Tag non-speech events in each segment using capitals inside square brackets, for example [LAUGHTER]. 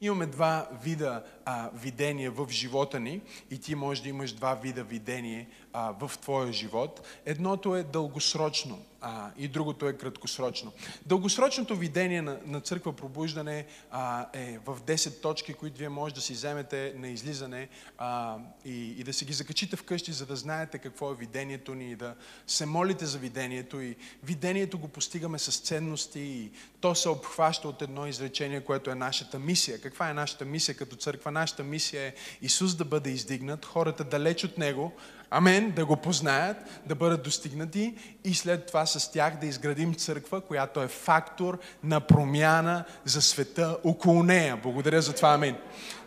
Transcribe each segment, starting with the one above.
Имаме два вида а, видения в живота ни и ти може да имаш два вида видение а, в твоя живот. Едното е дългосрочно а, и другото е краткосрочно. Дългосрочното видение на, на църква пробуждане а, е в 10 точки, които вие може да си вземете на излизане а, и, и да си ги закачите вкъщи, за да знаете какво е видението ни и да се молите за видението. И видението го постигаме с ценности и то се обхваща от едно изречение, което е нашата мисия. Каква е нашата мисия като църква? Нашата мисия е Исус да бъде издигнат, хората далеч от Него, Амен, да го познаят, да бъдат достигнати и след това с тях да изградим църква, която е фактор на промяна за света около нея. Благодаря за това, амин.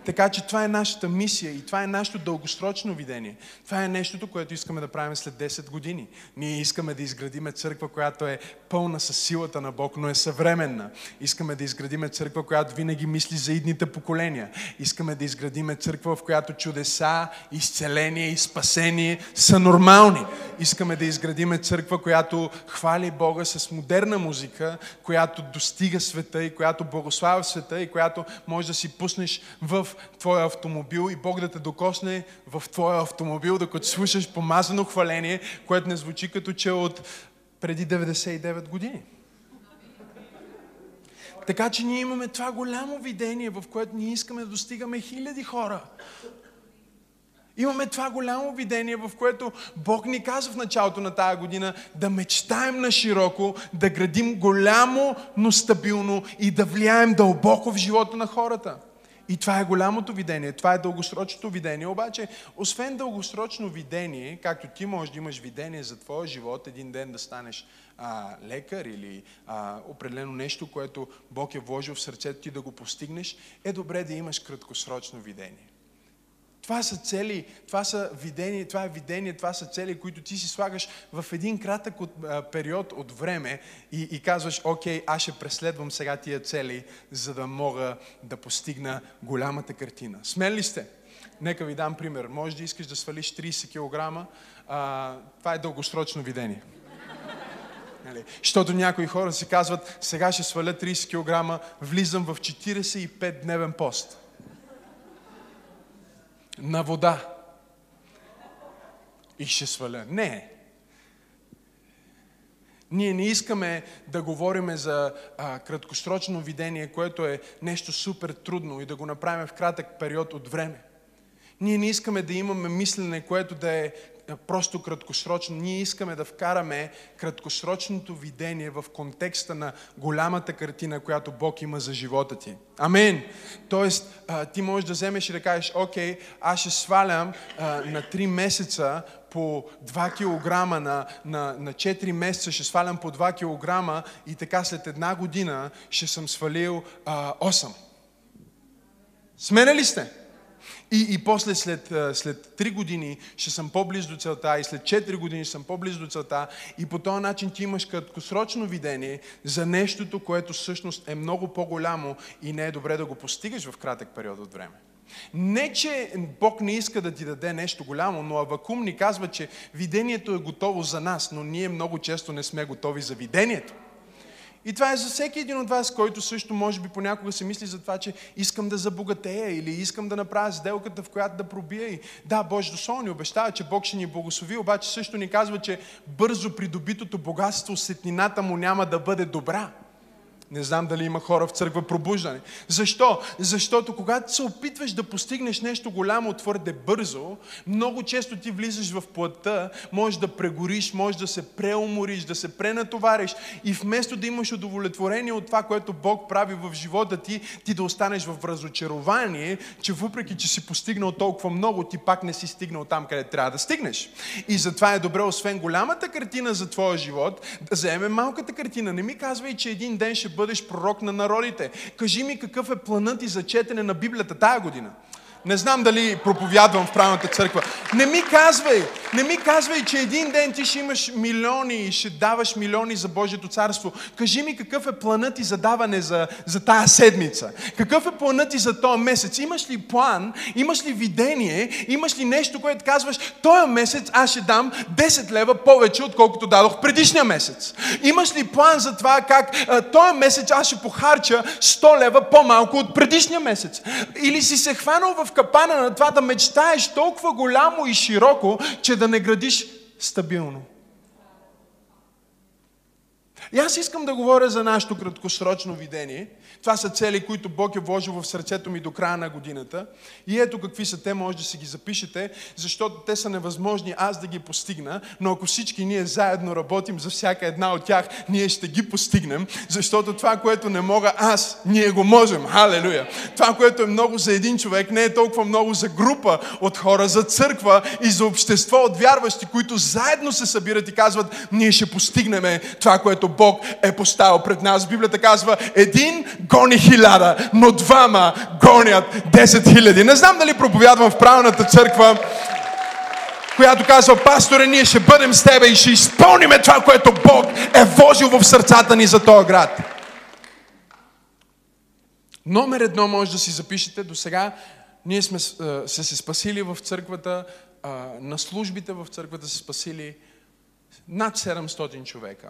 Така че това е нашата мисия и това е нашето дългосрочно видение. Това е нещото, което искаме да правим след 10 години. Ние искаме да изградиме църква, която е пълна с силата на Бог, но е съвременна. Искаме да изградиме църква, която винаги мисли за идните поколения. Искаме да изградиме църква, в която чудеса, изцеление и спасение са нормални. Искаме да изградиме църква, която хвали Бога с модерна музика, която достига света и която благославя света и която може да си пуснеш в твоя автомобил и Бог да те докосне в твоя автомобил, докато слушаш помазано хваление, което не звучи като че от преди 99 години. Така че ние имаме това голямо видение, в което ние искаме да достигаме хиляди хора. Имаме това голямо видение, в което Бог ни казва в началото на тая година да мечтаем на широко, да градим голямо, но стабилно и да влияем дълбоко в живота на хората. И това е голямото видение, това е дългосрочното видение. Обаче, освен дългосрочно видение, както ти можеш да имаш видение за твоя живот, един ден да станеш а, лекар или а, определено нещо, което Бог е вложил в сърцето ти да го постигнеш, е добре да имаш краткосрочно видение. Това са цели, това са видения, това е видение, това са цели, които ти си слагаш в един кратък от, а, период от време и, и казваш, окей, аз ще преследвам сега тия цели, за да мога да постигна голямата картина. Смели ли сте? Нека ви дам пример. Може да искаш да свалиш 30 кг, това е дългосрочно видение. Нали? Защото някои хора си казват, сега ще сваля 30 кг, влизам в 45-дневен пост на вода и ще сваля. Не. Ние не искаме да говорим за а, краткосрочно видение, което е нещо супер трудно и да го направим в кратък период от време. Ние не искаме да имаме мислене, което да е просто краткосрочно. Ние искаме да вкараме краткосрочното видение в контекста на голямата картина, която Бог има за живота ти. Амен. Тоест, ти можеш да вземеш и да кажеш, окей, аз ще свалям на 3 месеца по 2 кг, на, на, на 4 месеца ще свалям по 2 кг и така след една година ще съм свалил а, 8. Сменя ли сте? И, и после след, след 3 години ще съм по-близо до целта и след 4 години ще съм по-близо до целта и по този начин ти имаш краткосрочно видение за нещото, което всъщност е много по-голямо и не е добре да го постигаш в кратък период от време. Не, че Бог не иска да ти даде нещо голямо, но Авакум ни казва, че видението е готово за нас, но ние много често не сме готови за видението. И това е за всеки един от вас, който също може би понякога се мисли за това, че искам да забогатея или искам да направя сделката, в която да пробия. И да, Божието Слово ни обещава, че Бог ще ни благослови, обаче също ни казва, че бързо придобитото богатство, сетнината му няма да бъде добра. Не знам дали има хора в църква пробуждане. Защо? Защото когато се опитваш да постигнеш нещо голямо твърде бързо, много често ти влизаш в плътта, можеш да прегориш, можеш да се преумориш, да се пренатовариш и вместо да имаш удовлетворение от това, което Бог прави в живота ти, ти да останеш в разочарование, че въпреки, че си постигнал толкова много, ти пак не си стигнал там, къде трябва да стигнеш. И затова е добре, освен голямата картина за твоя живот, да вземем малката картина. Не ми казвай, че един ден ще бъдеш пророк на народите. Кажи ми какъв е планът ти за четене на Библията тая година. Не знам дали проповядвам в правилната църква. Не ми казвай, Не ми казвай, че един ден ти ще имаш милиони и ще даваш милиони за Божието царство. Кажи ми какъв е планът ти за даване за, за тая седмица. Какъв е планът ти за този месец? Имаш ли план? Имаш ли видение? Имаш ли нещо, което казваш, този месец аз ще дам 10 лева повече, отколкото дадох предишния месец? Имаш ли план за това как този месец аз ще похарча 100 лева по-малко от предишния месец? Или си се хванал в капана на това да мечтаеш толкова голямо и широко, че да не градиш стабилно. И аз искам да говоря за нашето краткосрочно видение – това са цели, които Бог е вложил в сърцето ми до края на годината. И ето какви са те, може да си ги запишете, защото те са невъзможни аз да ги постигна, но ако всички ние заедно работим за всяка една от тях, ние ще ги постигнем, защото това, което не мога аз, ние го можем. Халелуя! Това, което е много за един човек, не е толкова много за група от хора, за църква и за общество от вярващи, които заедно се събират и казват, ние ще постигнем това, което Бог е поставил пред нас. Библията казва, един гони хиляда, но двама гонят 10 хиляди. Не знам дали проповядвам в правилната църква, която казва, пасторе, ние ще бъдем с тебе и ще изпълниме това, което Бог е вложил в сърцата ни за този град. Номер едно може да си запишете до сега. Ние сме се, се спасили в църквата, на службите в църквата се спасили над 700 човека.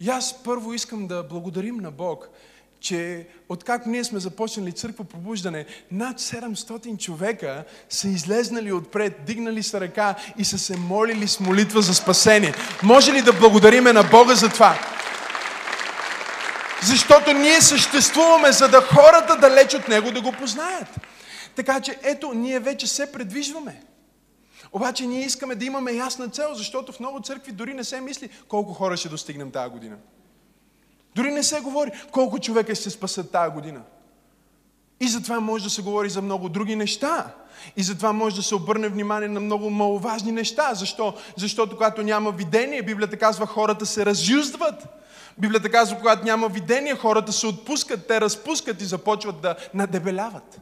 И аз първо искам да благодарим на Бог, че откакто ние сме започнали църква пробуждане, над 700 човека са излезнали отпред, дигнали са ръка и са се молили с молитва за спасение. Може ли да благодариме на Бога за това? Защото ние съществуваме, за да хората далеч от Него да го познаят. Така че ето, ние вече се предвижваме. Обаче ние искаме да имаме ясна цел, защото в много църкви дори не се мисли колко хора ще достигнем тази година. Дори не се говори колко човека ще се спасат тази година. И затова може да се говори за много други неща. И затова може да се обърне внимание на много маловажни неща. Защо? Защото когато няма видение, Библията казва, хората се разюздват. Библията казва, когато няма видение, хората се отпускат, те разпускат и започват да надебеляват.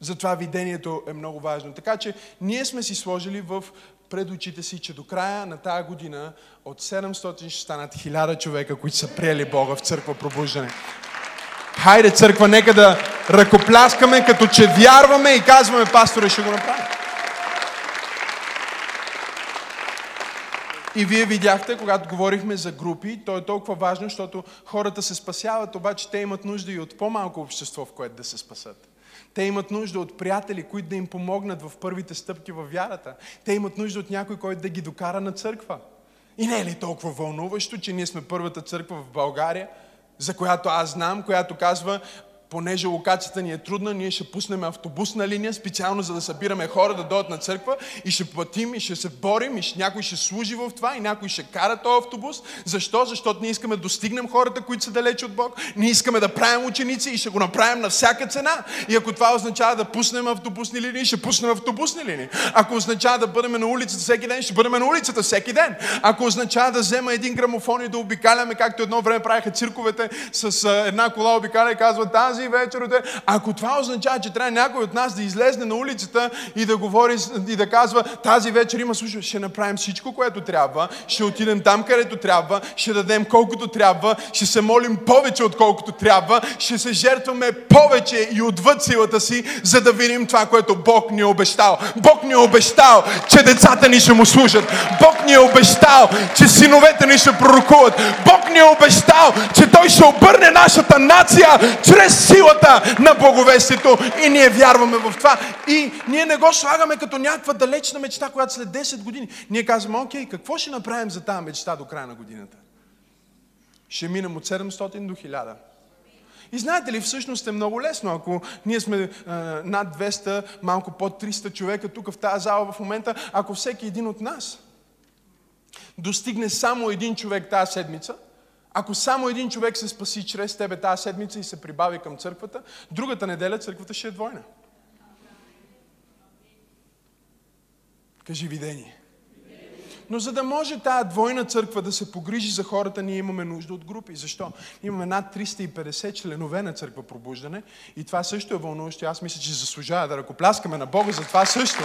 Затова видението е много важно. Така че ние сме си сложили в пред очите си, че до края на тази година от 700 ще станат 1000 човека, които са приели Бога в църква пробуждане. Хайде, църква, нека да ръкопляскаме, като че вярваме и казваме, пасторе, ще го направим. И вие видяхте, когато говорихме за групи, то е толкова важно, защото хората се спасяват, обаче те имат нужда и от по-малко общество, в което да се спасат. Те имат нужда от приятели, които да им помогнат в първите стъпки в вярата. Те имат нужда от някой, който да ги докара на църква. И не е ли толкова вълнуващо, че ние сме първата църква в България, за която аз знам, която казва, понеже локацията ни е трудна, ние ще пуснем автобусна линия, специално за да събираме хора да дойдат на църква и ще платим и ще се борим и някой ще служи в това и някой ще кара този автобус. Защо? Защото ние искаме да достигнем хората, които са далече от Бог. Ние искаме да правим ученици и ще го направим на всяка цена. И ако това означава да пуснем автобусни линии, ще пуснем автобусни линии. Ако означава да бъдем на улицата всеки ден, ще бъдем на улицата всеки ден. Ако означава да взема един грамофон и да обикаляме, както едно време правиха цирковете с една кола обикаля и казват, тази тази вечер. Ако това означава, че трябва някой от нас да излезне на улицата и да говори и да казва, тази вечер има служба, ще направим всичко, което трябва, ще отидем там, където трябва, ще дадем колкото трябва, ще се молим повече, отколкото трябва, ще се жертваме повече и отвъд силата си, за да видим това, което Бог ни е обещал. Бог ни е обещал, че децата ни ще му служат. Бог ни е обещал, че синовете ни ще пророкуват. Бог ни е обещал, че Той ще обърне нашата нация чрез силата на благовестието и ние вярваме в това. И ние не го слагаме като някаква далечна мечта, която след 10 години. Ние казваме, окей, какво ще направим за тази мечта до края на годината? Ще минем от 700 до 1000. И знаете ли, всъщност е много лесно, ако ние сме е, над 200, малко под 300 човека тук в тази зала в момента, ако всеки един от нас достигне само един човек тази седмица – ако само един човек се спаси чрез тебе тази седмица и се прибави към църквата, другата неделя църквата ще е двойна. Кажи видение. Но за да може тая двойна църква да се погрижи за хората, ние имаме нужда от групи. Защо? Имаме над 350 членове на църква пробуждане и това също е вълнуващо. Аз мисля, че заслужава да ръкопляскаме на Бога за това също.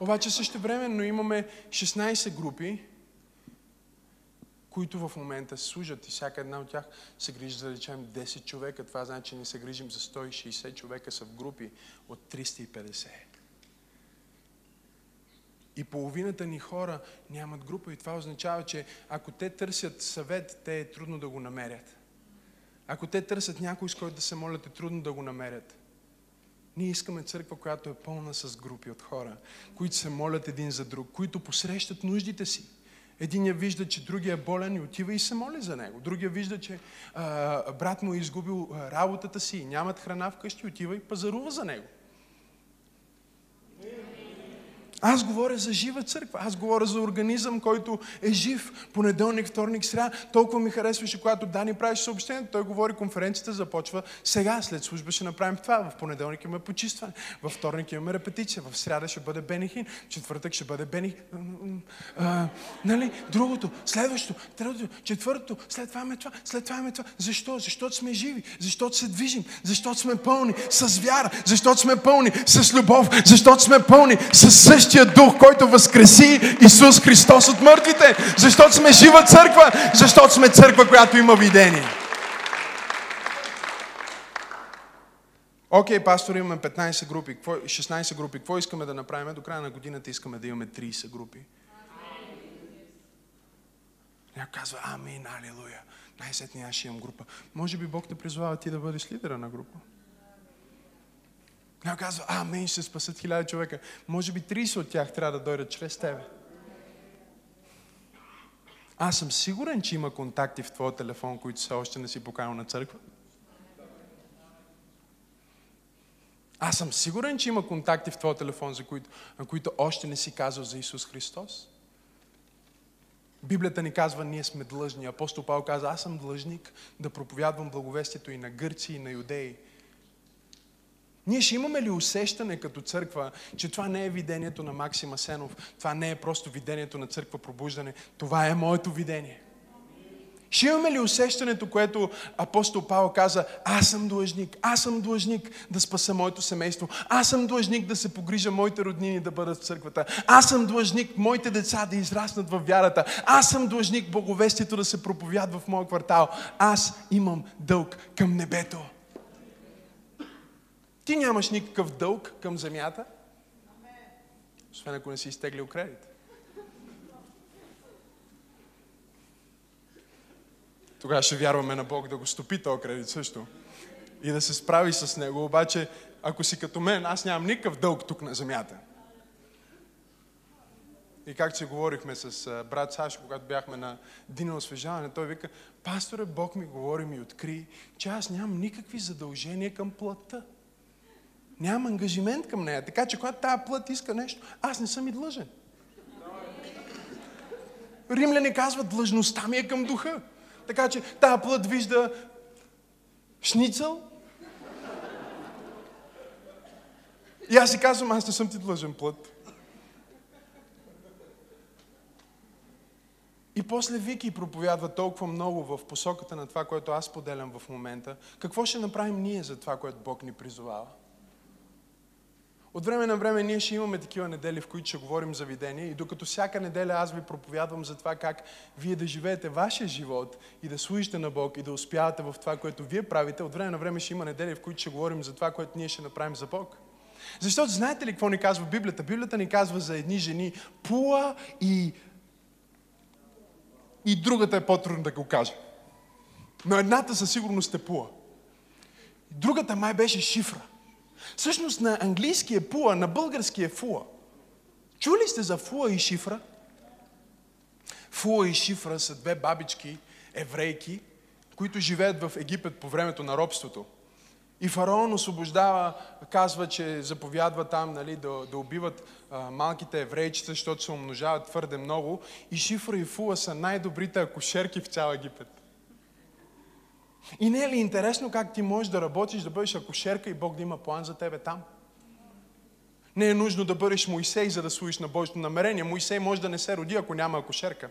Обаче също времено имаме 16 групи, които в момента служат и всяка една от тях се грижи за да речем 10 човека. Това значи, че ние се грижим за 160 човека са в групи от 350. И половината ни хора нямат група и това означава, че ако те търсят съвет, те е трудно да го намерят. Ако те търсят някой, с който да се молят, е трудно да го намерят. Ние искаме църква, която е пълна с групи от хора, които се молят един за друг, които посрещат нуждите си. Единия вижда, че другия е болен и отива и се моли за него. Другия вижда, че а, брат му е изгубил работата си и нямат храна вкъщи, отива и пазарува за него. Аз говоря за жива църква. Аз говоря за организъм, който е жив. Понеделник, вторник, сряда. Толкова ми харесваше, когато Дани правиш съобщение. Той говори, конференцията започва сега. След служба ще направим това. В понеделник имаме почистване. Във вторник имаме репетиция. В сряда ще бъде Бенихин. Четвъртък ще бъде Бени... А, нали? Другото, следващото, третото, четвъртото. След това имаме това. След това имаме това. Защо? Защото сме живи. Защото се движим. Защото сме пълни с вяра. Защото сме пълни с любов. Защото сме пълни с същия същия дух, който възкреси Исус Христос от мъртвите. Защото сме жива църква, защото сме църква, която има видение. Окей, okay, пастор, имаме 15 групи, 16 групи. Какво искаме да направим? До края на годината искаме да имаме 30 групи. Някой казва, амин, алилуя. Най-сетне аз ще имам група. Може би Бог те призвава ти да бъдеш лидера на група. Тя казва, а, мен ще спасат хиляда човека. Може би 30 от тях трябва да дойдат чрез тебе. Аз съм сигурен, че има контакти в твоя телефон, които все още не си поканал на църква. Аз съм сигурен, че има контакти в твоя телефон, за които, на които още не си казал за Исус Христос. Библията ни казва, ние сме длъжни. Апостол Павел каза, аз съм длъжник да проповядвам благовестието и на гърци, и на юдеи. Ние ще имаме ли усещане като църква, че това не е видението на Максима Сенов, това не е просто видението на църква пробуждане, това е моето видение. Ще имаме ли усещането, което апостол Павел каза, аз съм длъжник, аз съм длъжник да спаса моето семейство, аз съм длъжник да се погрижа моите роднини да бъдат в църквата, аз съм длъжник моите деца да израснат в вярата, аз съм длъжник благовестието да се проповядва в моя квартал, аз имам дълг към небето. Ти нямаш никакъв дълг към земята, освен ако не си изтеглил кредит. Тогава ще вярваме на Бог да го стопи този кредит също. И да се справи с него. Обаче, ако си като мен, аз нямам никакъв дълг тук на земята. И както се говорихме с брат Сашо, когато бяхме на Дина освежаване, той вика, пасторе, Бог ми говори ми откри, че аз нямам никакви задължения към плътта. Нямам ангажимент към нея. Така че, когато тази плът иска нещо, аз не съм и длъжен. Римляни казват, длъжността ми е към духа. Така че тази плът вижда шницъл. И аз си казвам, аз не съм ти длъжен плът. И после Вики проповядва толкова много в посоката на това, което аз поделям в момента. Какво ще направим ние за това, което Бог ни призовава? От време на време ние ще имаме такива недели, в които ще говорим за видение и докато всяка неделя аз ви проповядвам за това как вие да живеете вашия живот и да служите на Бог и да успявате в това, което вие правите, от време на време ще има недели, в които ще говорим за това, което ние ще направим за Бог. Защото знаете ли какво ни казва Библията? Библията ни казва за едни жени Пуа и... И другата е по-трудно да го кажа. Но едната със сигурност е Пуа. Другата май беше Шифра. Всъщност на английски е пуа, на български е фуа. Чули сте за фуа и шифра? Фуа и шифра са две бабички, еврейки, които живеят в Египет по времето на робството. И фараон освобождава, казва, че заповядва там нали, да, да убиват а, малките еврейчета, защото се умножават твърде много. И Шифра и Фуа са най-добрите акушерки в цял Египет. И не е ли интересно как ти можеш да работиш, да бъдеш акушерка и Бог да има план за тебе там? Не е нужно да бъдеш Моисей, за да служиш на Божието намерение. Моисей може да не се роди, ако няма акушерка.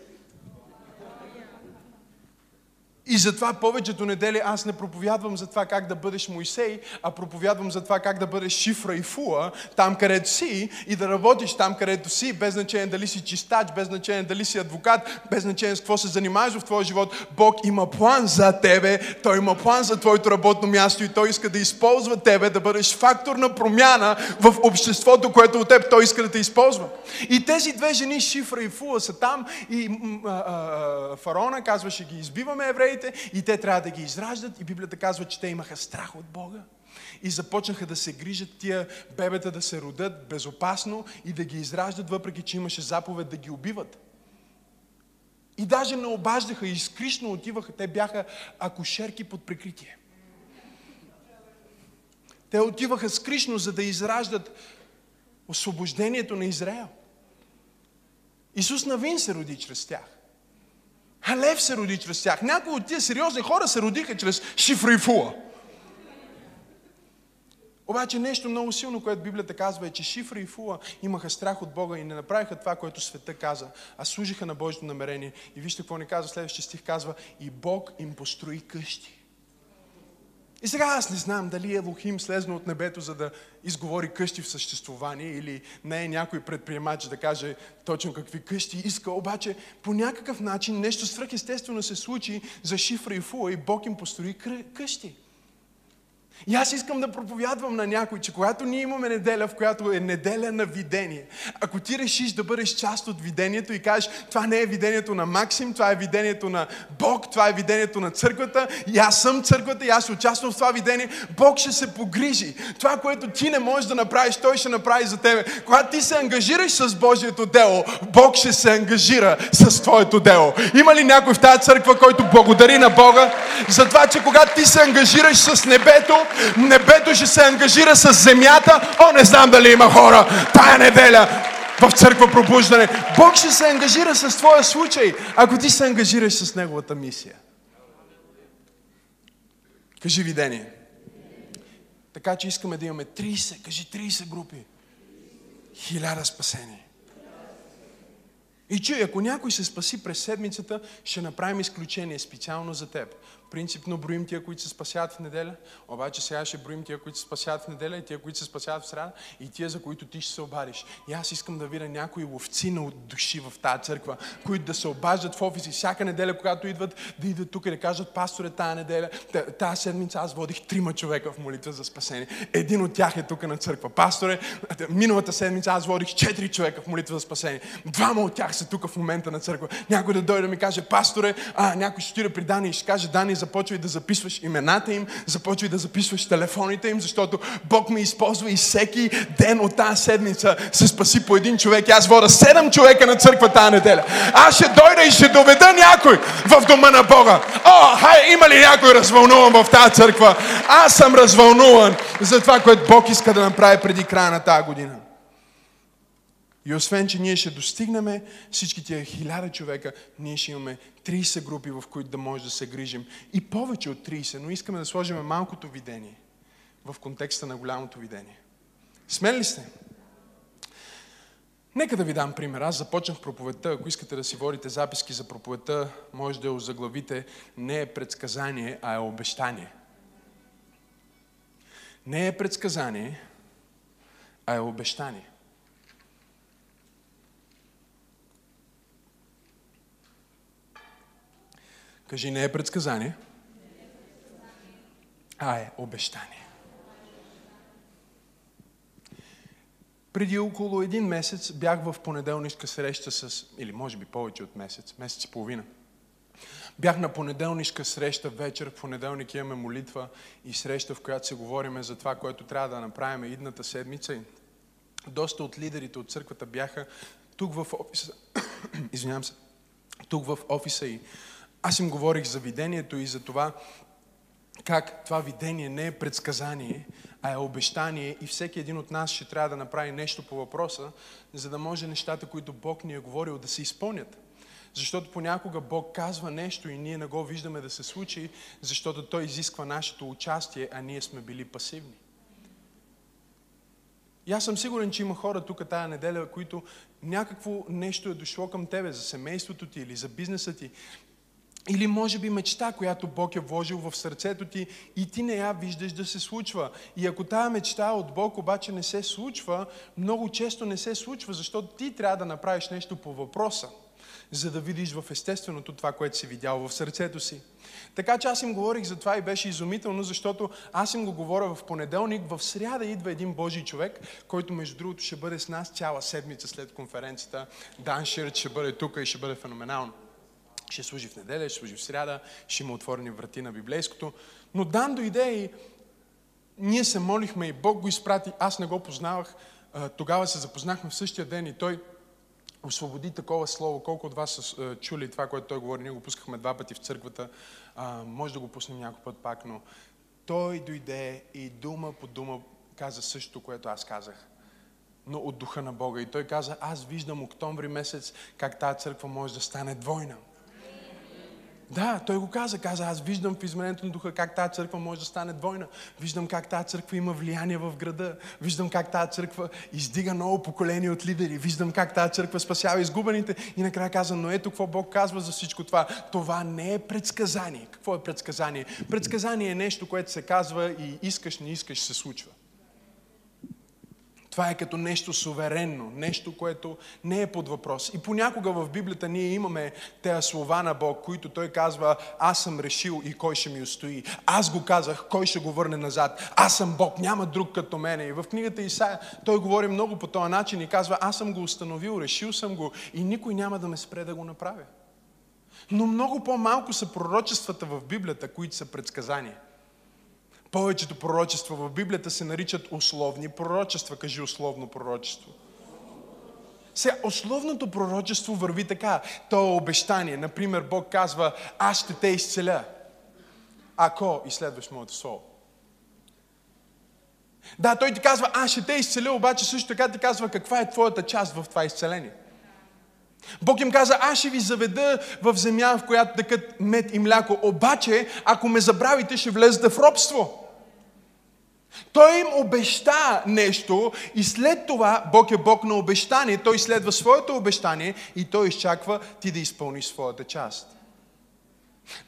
И затова повечето недели аз не проповядвам за това как да бъдеш Моисей, а проповядвам за това как да бъдеш шифра и фуа там където си и да работиш там където си, без значение дали си чистач, без значение дали си адвокат, без значение с какво се занимаваш в твоя живот. Бог има план за тебе, Той има план за твоето работно място и Той иска да използва тебе, да бъдеш фактор на промяна в обществото, което от теб Той иска да те използва. И тези две жени, Шифра и Фуа, са там и а, а, фараона казваше ги избиваме евреи, евреите и те трябва да ги израждат. И Библията казва, че те имаха страх от Бога. И започнаха да се грижат тия бебета да се родят безопасно и да ги израждат, въпреки че имаше заповед да ги убиват. И даже не обаждаха, и скришно отиваха. Те бяха акушерки под прикритие. Те отиваха скришно, за да израждат освобождението на Израел. Исус Навин се роди чрез тях. А Лев се роди чрез тях. Някои от тия сериозни хора се родиха чрез шифра и фула. Обаче нещо много силно, което Библията казва е, че Шифра и Фула имаха страх от Бога и не направиха това, което света каза, а служиха на Божието намерение. И вижте какво ни казва, следващия стих казва, и Бог им построи къщи. И сега аз не знам дали Елохим слезна от небето, за да изговори къщи в съществувание или не е някой предприемач да каже точно какви къщи иска, обаче по някакъв начин нещо свръхестествено се случи за Шифра и Фуа и Бог им построи къщи. И аз искам да проповядвам на някой, че когато ние имаме неделя, в която е неделя на видение, ако ти решиш да бъдеш част от видението и кажеш, това не е видението на Максим, това е видението на Бог, това е видението на църквата, и аз съм църквата, и аз участвам в това видение, Бог ще се погрижи. Това, което ти не можеш да направиш, Той ще направи за тебе. Когато ти се ангажираш с Божието дело, Бог ще се ангажира с твоето дело. Има ли някой в тази църква, който благодари на Бога за това, че когато ти се ангажираш с небето, небето ще се ангажира с земята. О, не знам дали има хора тая неделя в църква пробуждане. Бог ще се ангажира с твоя случай, ако ти се ангажираш с Неговата мисия. Кажи видение. Така че искаме да имаме 30, кажи 30 групи. Хиляда спасения. И чуй, ако някой се спаси през седмицата, ще направим изключение специално за теб принципно броим тия, които се спасяват в неделя, обаче сега ще броим тия, които се спасяват в неделя и тия, които се спасяват в среда и тия, за които ти ще се обадиш. И аз искам да видя някои ловци на души в тази църква, които да се обаждат в офиси всяка неделя, когато идват, да идват тук и да кажат, пасторе, тази неделя, тази седмица аз водих трима човека в молитва за спасение. Един от тях е тук на църква. Пасторе, миналата седмица аз водих четири човека в молитва за спасение. Двама от тях са тук в момента на църква. Някой да дойде да ми каже, пасторе, а някой ще отиде при Дани и ще каже, Дани, започвай да записваш имената им, започвай да записваш телефоните им, защото Бог ме използва и всеки ден от тази седмица се спаси по един човек. Аз вода седем човека на църква тази неделя. Аз ще дойда и ще доведа някой в дома на Бога. О, хай, има ли някой развълнуван в тази църква? Аз съм развълнуван за това, което Бог иска да направи преди края на тази година. И освен, че ние ще достигнем всички тия хиляда човека, ние ще имаме 30 групи, в които да може да се грижим. И повече от 30, но искаме да сложим малкото видение в контекста на голямото видение. Смели ли сте? Нека да ви дам пример. Аз започнах проповедта. Ако искате да си водите записки за проповедта, може да я озаглавите. Не е предсказание, а е обещание. Не е предсказание, а е обещание. Кажи, не е предсказание, а е обещание. Преди около един месец бях в понеделнишка среща с, или може би повече от месец, месец и половина. Бях на понеделнишка среща вечер, в понеделник имаме молитва и среща, в която се говориме за това, което трябва да направим идната седмица. доста от лидерите от църквата бяха тук в офиса, [COUGHS] извинявам се, тук в офиса и аз им говорих за видението и за това, как това видение не е предсказание, а е обещание и всеки един от нас ще трябва да направи нещо по въпроса, за да може нещата, които Бог ни е говорил, да се изпълнят. Защото понякога Бог казва нещо и ние не го виждаме да се случи, защото Той изисква нашето участие, а ние сме били пасивни. И аз съм сигурен, че има хора тук тая неделя, които някакво нещо е дошло към тебе за семейството ти или за бизнеса ти. Или може би мечта, която Бог е вложил в сърцето ти и ти не я виждаш да се случва. И ако тая мечта от Бог обаче не се случва, много често не се случва, защото ти трябва да направиш нещо по въпроса, за да видиш в естественото това, което си видял в сърцето си. Така че аз им говорих за това и беше изумително, защото аз им го говоря в понеделник, в сряда идва един Божий човек, който между другото ще бъде с нас цяла седмица след конференцията. Дан Ширт ще бъде тук и ще бъде феноменално. Ще служи в неделя, ще служи в сряда, ще има отворени врати на библейското. Но Дан дойде и ние се молихме и Бог го изпрати. Аз не го познавах. Тогава се запознахме в същия ден и той освободи такова слово. Колко от вас са чули това, което той говори? Ние го пускахме два пъти в църквата. Може да го пуснем някой път пак, но той дойде и дума по дума каза същото, което аз казах. Но от духа на Бога. И той каза, аз виждам октомври месец как тази църква може да стане двойна. Да, той го каза. Каза, аз виждам в изменението на духа как тази църква може да стане двойна. Виждам как тази църква има влияние в града. Виждам как тази църква издига ново поколение от лидери. Виждам как тази църква спасява изгубените. И накрая каза, но ето какво Бог казва за всичко това. Това не е предсказание. Какво е предсказание? Предсказание е нещо, което се казва и искаш, не искаш, се случва. Това е като нещо суверенно, нещо, което не е под въпрос. И понякога в Библията ние имаме тези слова на Бог, които Той казва, аз съм решил и кой ще ми устои. Аз го казах, кой ще го върне назад. Аз съм Бог, няма друг като мене. И в книгата Исаия Той говори много по този начин и казва, аз съм го установил, решил съм го и никой няма да ме спре да го направя. Но много по-малко са пророчествата в Библията, които са предсказания. Повечето пророчества в Библията се наричат условни пророчества. Кажи условно пророчество. Сега, условното пророчество върви така. То е обещание. Например, Бог казва, аз ще те изцеля, ако изследваш моето слово. Да, той ти казва, аз ще те изцеля, обаче също така ти казва каква е твоята част в това изцеление. Бог им каза, аз ще ви заведа в земя, в която тъкат мед и мляко, обаче, ако ме забравите, ще влезете в робство. Той им обеща нещо и след това Бог е Бог на обещание. Той следва своето обещание и той изчаква ти да изпълниш своята част.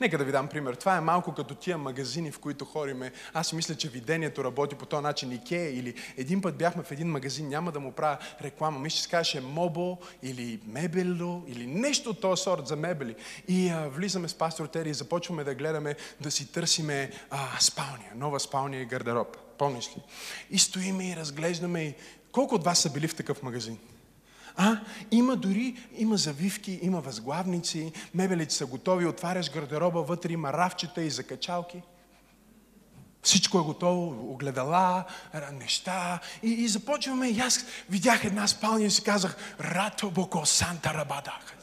Нека да ви дам пример. Това е малко като тия магазини, в които хориме. Аз мисля, че видението работи по този начин. Икея или един път бяхме в един магазин, няма да му правя реклама. Мисля, че се казваше Мобо или Мебело или нещо от този сорт за мебели. И а, влизаме с пастор Тери и започваме да гледаме, да си търсиме а, спалния, нова спалния и гардероб. Помниш ли? И стоиме и разглеждаме. И... Колко от вас са били в такъв магазин? А, има дори, има завивки, има възглавници, мебелите са готови, отваряш гардероба, вътре има равчета и закачалки. Всичко е готово, огледала, неща. И, и започваме. И аз видях една спалня и си казах, Рато Боко Санта Рабадах.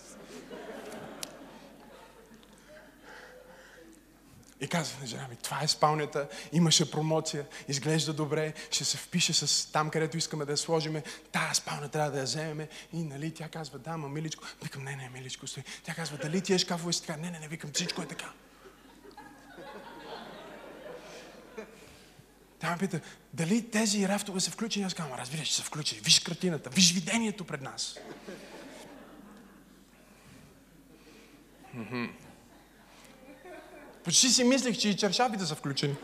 И казах на жена ми, това е спалнята, имаше промоция, изглежда добре, ще се впише с там, където искаме да я сложиме, тая спалня трябва да я вземеме. И нали, тя казва, да, ма миличко. Викам, не, не, миличко, стои. Тя казва, дали тия шкафове са така? Не, не, не, викам, всичко е така. Тя ме пита, дали тези рафтове са включени? Аз казвам, разбира, че са включени. Виж картината, виж видението пред нас. Почти си мислех, че и чершапите са включени.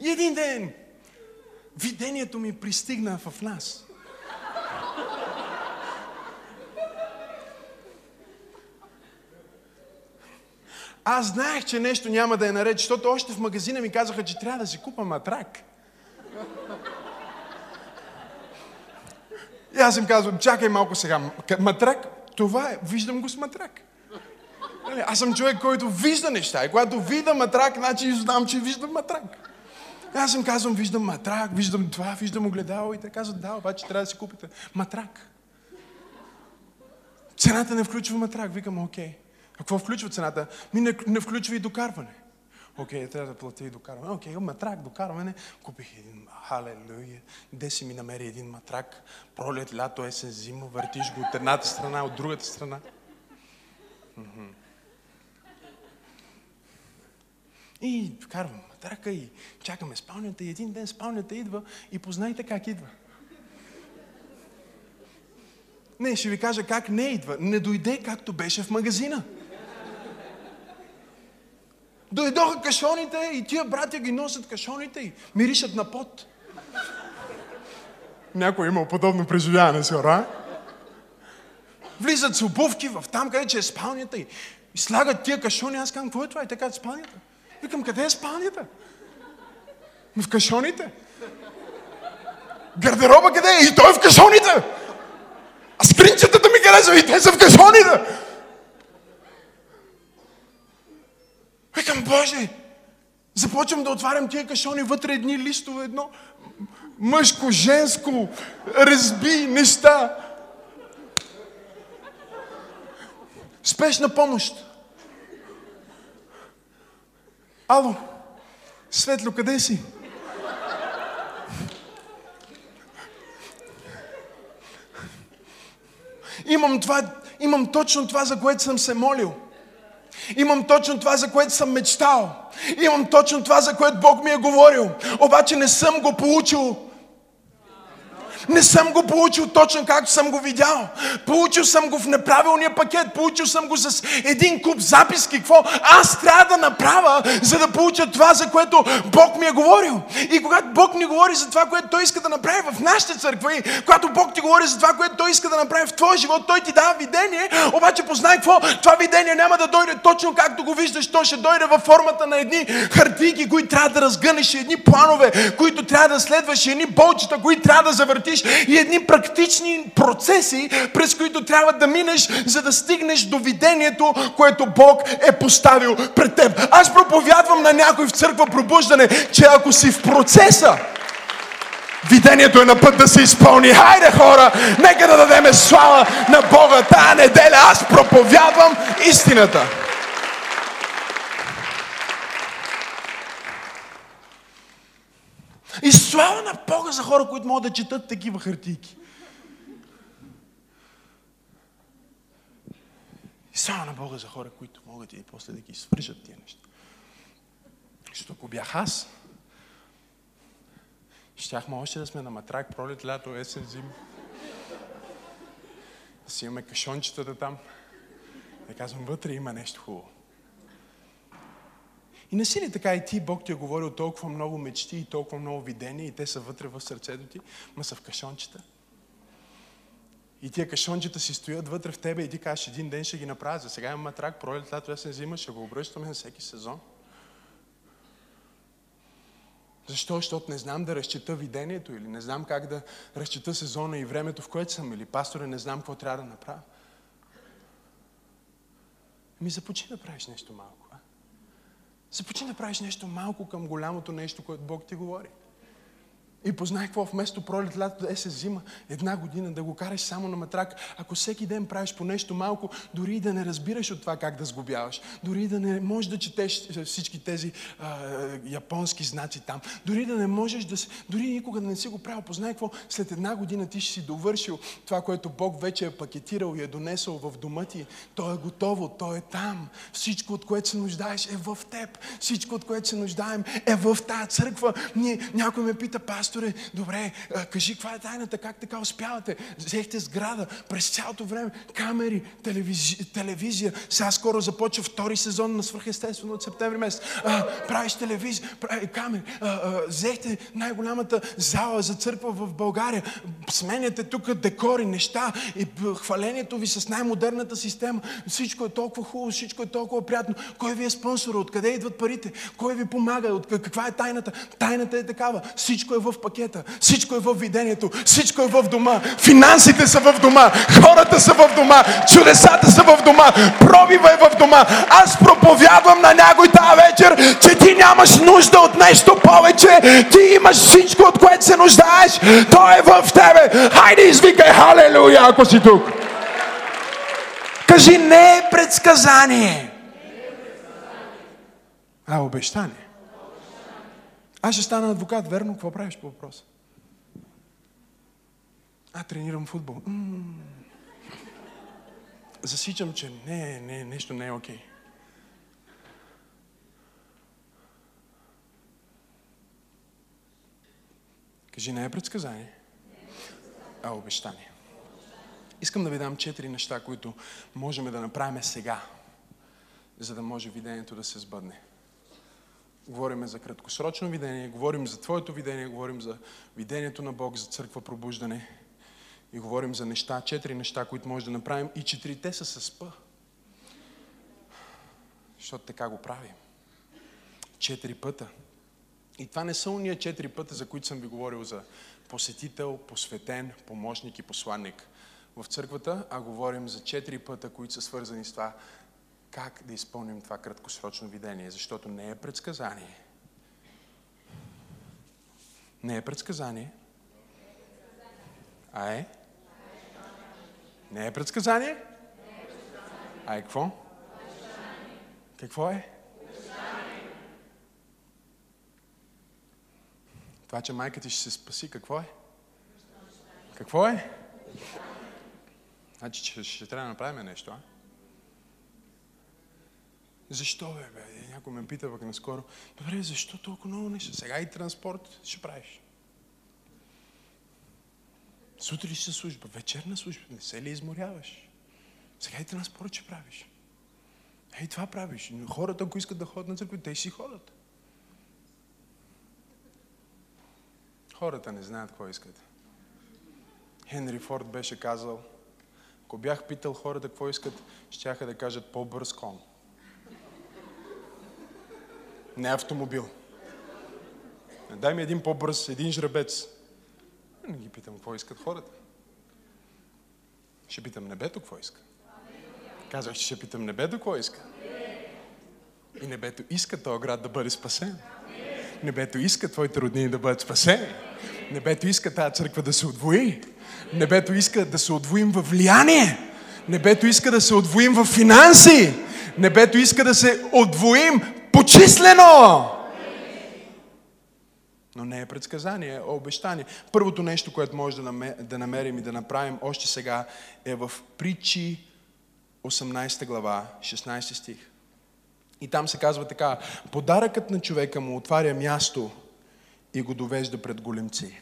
И един ден видението ми пристигна в нас. Аз знаех, че нещо няма да е наред, защото още в магазина ми казаха, че трябва да си купа матрак. И аз им казвам, чакай малко сега. Матрак, това е, виждам го с матрак. Нали, аз съм човек, който вижда неща. И когато видя матрак, значи знам, че виждам матрак. И аз им казвам, виждам матрак, виждам това, виждам огледало. И те казват, да, обаче трябва да си купите матрак. Цената не включва матрак. Викам, окей. А какво включва цената? Ми не, не включва и докарване. Окей, okay, трябва да платя и докарване. Окей, okay, матрак, докарване. Купих един, халелуя. Де си ми намери един матрак? Пролет, лято, есен, зима. Въртиш го от едната страна, от другата страна. И вкарвам матрака и чакаме спалнята и един ден спалнята идва и познайте как идва. Не, ще ви кажа как не идва. Не дойде както беше в магазина. Дойдоха кашоните и тия братя ги носят кашоните и миришат на пот. Някой е имал подобно преживяване, сигурно, Влизат с обувки в там, къде че е спалнята и, и слагат тия кашони. Аз казвам, какво е това? И така спалнята. Викам, къде е спалнята? В кашоните. Гардероба къде е? И той е в кашоните. А скринчетата ми къде са? И те са в кашоните. Боже, започвам да отварям тия кашони, вътре едни листове, едно мъжко, женско, разби неща. Спешна помощ. Ало, Светло, къде си? Имам, това, имам точно това, за което съм се молил. Имам точно това, за което съм мечтал. Имам точно това, за което Бог ми е говорил. Обаче не съм го получил не съм го получил точно както съм го видял. Получил съм го в неправилния пакет. Получил съм го с един куп записки. Какво аз трябва да направя, за да получа това, за което Бог ми е говорил. И когато Бог ни говори за това, което Той иска да направи в нашата църква, и когато Бог ти говори за това, което Той иска да направи в твоя живот, Той ти дава видение, обаче познай какво, това видение няма да дойде точно както го виждаш, то ще дойде във формата на едни хартийки, които трябва да разгънеш, едни планове, които трябва да следваш, едни болчета, които трябва да завъртиш вървиш и едни практични процеси, през които трябва да минеш, за да стигнеш до видението, което Бог е поставил пред теб. Аз проповядвам на някой в църква пробуждане, че ако си в процеса, Видението е на път да се изпълни. Хайде хора, нека да дадеме слава на Бога. Тая неделя аз проповядвам истината. И слава на Бога за хора, които могат да четат такива хартийки. И слава на Бога за хора, които могат и после да ги свържат тия неща. Защото ако бях аз, щяхме още да сме на матрак, пролет, лято, есен, зим. Да си имаме кашончетата там. Да казвам, вътре има нещо хубаво. И не си ли така и ти, Бог ти е говорил толкова много мечти и толкова много видения и те са вътре в сърцето ти, ма са в кашончета? И тия кашончета си стоят вътре в тебе и ти кажеш, един ден ще ги направя. За сега имаме трак, пролет, лято, се зима, ще го обръщаме на всеки сезон. Защо? Защото не знам да разчета видението или не знам как да разчета сезона и времето, в което съм, или пасторе, не знам какво трябва да направя. Ми започни да правиш нещо малко. Започни да правиш нещо малко към голямото нещо, което Бог ти говори. И познай какво вместо пролет, лято, е се зима, една година да го караш само на матрак. Ако всеки ден правиш по нещо малко, дори и да не разбираш от това как да сгубяваш, дори и да не можеш да четеш всички тези а, японски знаци там, дори да не можеш да си, дори никога да не си го правил, познай какво, след една година ти ще си довършил това, което Бог вече е пакетирал и е донесъл в дома ти. То е готово, то е там. Всичко, от което се нуждаеш, е в теб. Всичко, от което се нуждаем, е в тази църква. Ние, някой ме пита, пастор, пасторе, добре, кажи каква е тайната, как така успявате? Взехте сграда през цялото време, камери, телевизия, телевизия. Сега скоро започва втори сезон на свръхестествено от септември месец. А, правиш телевизия, прави, камери. А, а, взехте най-голямата зала за църква в България. Сменяте тук декори, неща и хвалението ви с най-модерната система. Всичко е толкова хубаво, всичко е толкова приятно. Кой ви е спонсор? Откъде идват парите? Кой ви помага? От каква е тайната? Тайната е такава. Всичко е в пакета. Всичко е в видението. Всичко е в дома. Финансите са в дома. Хората са в дома. Чудесата са в дома. Пробива е в дома. Аз проповядвам на някой тази вечер, че ти нямаш нужда от нещо повече. Ти имаш всичко, от което се нуждаеш. То е в тебе. Хайде извикай халелуя, ако си тук. Кажи, не е предсказание. А обещание. Аз ще стана адвокат, верно, какво правиш по въпроса? А, тренирам футбол. М-м-м. Засичам, че не, не, нещо не е окей. Кажи, не е предсказание, а обещание. Искам да ви дам четири неща, които можем да направим сега, за да може видението да се сбъдне. Говорим за краткосрочно видение, говорим за Твоето видение, говорим за видението на Бог, за църква пробуждане и говорим за неща, четири неща, които може да направим и четирите са с П. Защото така го правим. Четири пъта. И това не са уния четири пъта, за които съм ви говорил за посетител, посветен, помощник и посланник в църквата, а говорим за четири пъта, които са свързани с това как да изпълним това краткосрочно видение, защото не е предсказание. Не е предсказание. А е? Не е предсказание? А е какво? Какво е? Това, че майка ти ще се спаси, какво е? Какво е? Значи, че ще трябва да направим нещо, а? Защо, бе, бе? Някой ме пита пък наскоро. Добре, защо толкова много неща? Сега и транспорт ще правиш. Сутринща служба, вечерна служба, не се ли изморяваш? Сега и транспорт ще правиш. Ей, това правиш. Хората, ако искат да ходят на църква, те си ходят. Хората не знаят какво искат. Хенри Форд беше казал, ако бях питал хората какво искат, щяха да кажат по-бърз кон. Не автомобил. Дай ми един по-бърз, един жребец. Не ги питам какво искат хората. Ще питам небето какво иска. Казах, че ще питам небето какво иска. И небето иска този град да бъде спасен. Небето иска твоите роднини да бъдат спасени. Небето иска тази църква да се отвои. Небето иска да се отвоим в влияние. Небето иска да се отвоим в финанси. Небето иска да се отвоим почислено. Но не е предсказание, е обещание. Първото нещо, което може да намерим и да направим още сега е в притчи 18 глава, 16 стих. И там се казва така, подаръкът на човека му отваря място и го довежда пред големци.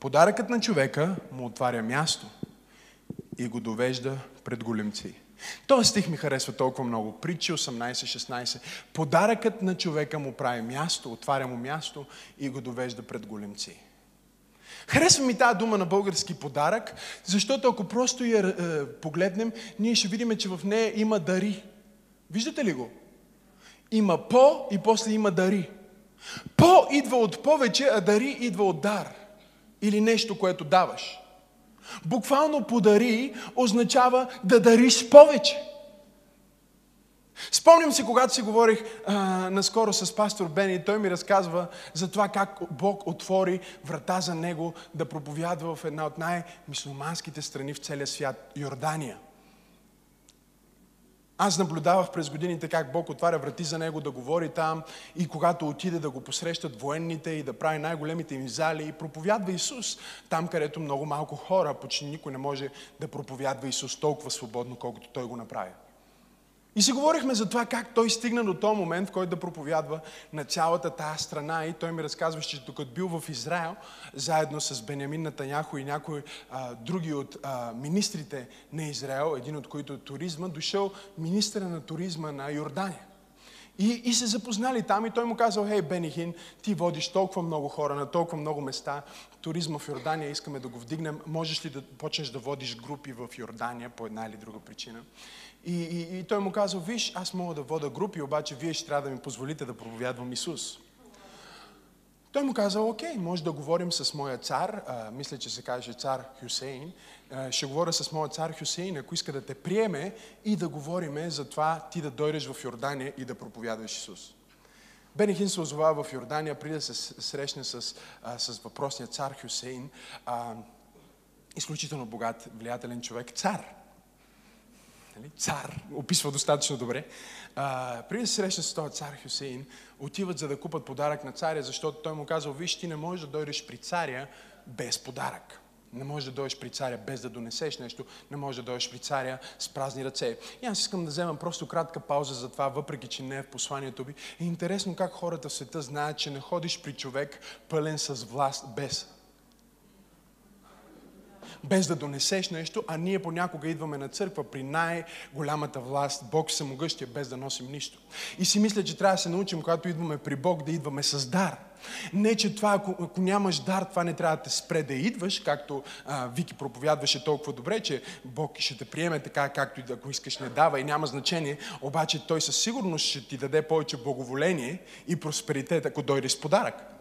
Подаръкът на човека му отваря място и го довежда пред големци. Този стих ми харесва толкова много. Притчи 18-16. Подаръкът на човека му прави място, отваря му място и го довежда пред големци. Харесва ми тази дума на български подарък, защото ако просто я е, погледнем, ние ще видим, че в нея има дари. Виждате ли го? Има по и после има дари. По идва от повече, а дари идва от дар. Или нещо, което даваш. Буквално подари означава да дариш повече. Спомням си, когато си говорих а, наскоро с пастор Бени, той ми разказва за това как Бог отвори врата за него да проповядва в една от най-мисломанските страни в целия свят Йордания – аз наблюдавах през годините как Бог отваря врати за него да говори там и когато отиде да го посрещат военните и да прави най-големите им зали и проповядва Исус там, където много малко хора, почти никой не може да проповядва Исус толкова свободно, колкото Той го направи. И си говорихме за това как той стигна до този момент, в който да проповядва на цялата тази страна. И той ми разказваше, че докато бил в Израел, заедно с Бенямин Натаняхо и някои а, други от а, министрите на Израел, един от които от туризма, дошъл министра на туризма на Йордания. И, и се запознали там и той му казал, хей, Бенихин, ти водиш толкова много хора на толкова много места, туризма в Йордания, искаме да го вдигнем, можеш ли да почнеш да водиш групи в Йордания по една или друга причина? И, и, и той му каза, виж, аз мога да вода групи, обаче вие ще трябва да ми позволите да проповядвам Исус. Той му каза, окей, може да говорим с моя цар, а, мисля, че се каже цар Хюсейн, а, ще говоря с моя цар Хюсейн, ако иска да те приеме и да говориме за това ти да дойдеш в Йордания и да проповядваш Исус. Бенихин се озовава в Йордания, преди да се срещне с, а, с въпросния цар Хюсейн, а, изключително богат, влиятелен човек, цар нали, цар, описва достатъчно добре. А, преди да се среща с този цар Хюсейн, отиват за да купат подарък на царя, защото той му казал, виж, ти не можеш да дойдеш при царя без подарък. Не можеш да дойдеш при царя без да донесеш нещо, не можеш да дойдеш при царя с празни ръце. И аз искам да вземам просто кратка пауза за това, въпреки че не е в посланието ви. Е интересно как хората в света знаят, че не ходиш при човек пълен с власт без без да донесеш нещо, а ние понякога идваме на църква при най-голямата власт, Бог самогъщия, без да носим нищо. И си мисля, че трябва да се научим, когато идваме при Бог, да идваме с дар. Не, че това, ако, ако нямаш дар, това не трябва да те спре да идваш, както а, Вики проповядваше толкова добре, че Бог ще те приеме така, както и да, ако искаш не дава и няма значение, обаче Той със сигурност ще ти даде повече благоволение и просперитет, ако дойде с подарък.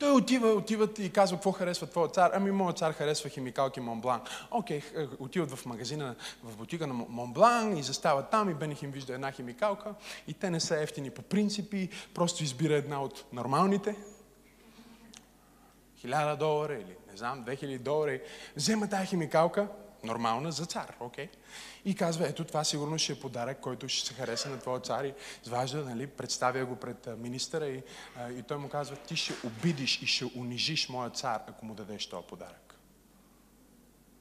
Той отива, отиват и казва, какво харесва твоя цар? Ами, моят цар харесва химикалки Монблан. Окей, okay, отиват в магазина, в бутика на Монблан и застават там и Бенихим вижда една химикалка и те не са ефтини по принципи, просто избира една от нормалните. Хиляда долара или не знам, 2000 долара. Взема тази химикалка, нормална за цар, окей? Okay? И казва, ето това сигурно ще е подарък, който ще се хареса на твоя цар. И изважда, нали, представя го пред министъра и, и той му казва, ти ще обидиш и ще унижиш моя цар, ако му дадеш този подарък.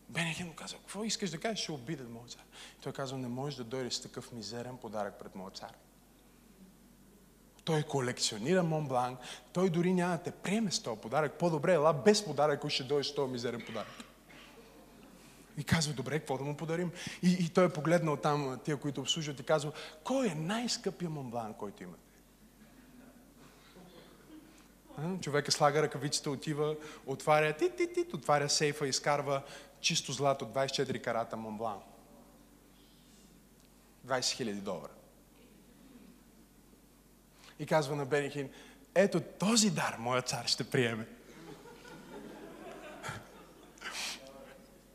Бенехин му казва, какво искаш да кажеш, ще обидя моя цар. И той казва, не можеш да дойдеш с такъв мизерен подарък пред моя цар. Той колекционира Монблан, той дори няма да те приеме с този подарък. По-добре ела без подарък, ако ще дойдеш с този мизерен подарък. И казва, добре, какво да му подарим? И, и той е погледнал там тия, които обслужват и казва, кой е най-скъпия монблан, който имате? Човека слага ръкавицата, отива, отваря, ти, ти, ти, отваря сейфа, изкарва чисто злато, 24 карата монблан. 20 000 долара. И казва на Бенихин, ето този дар моя цар ще приеме.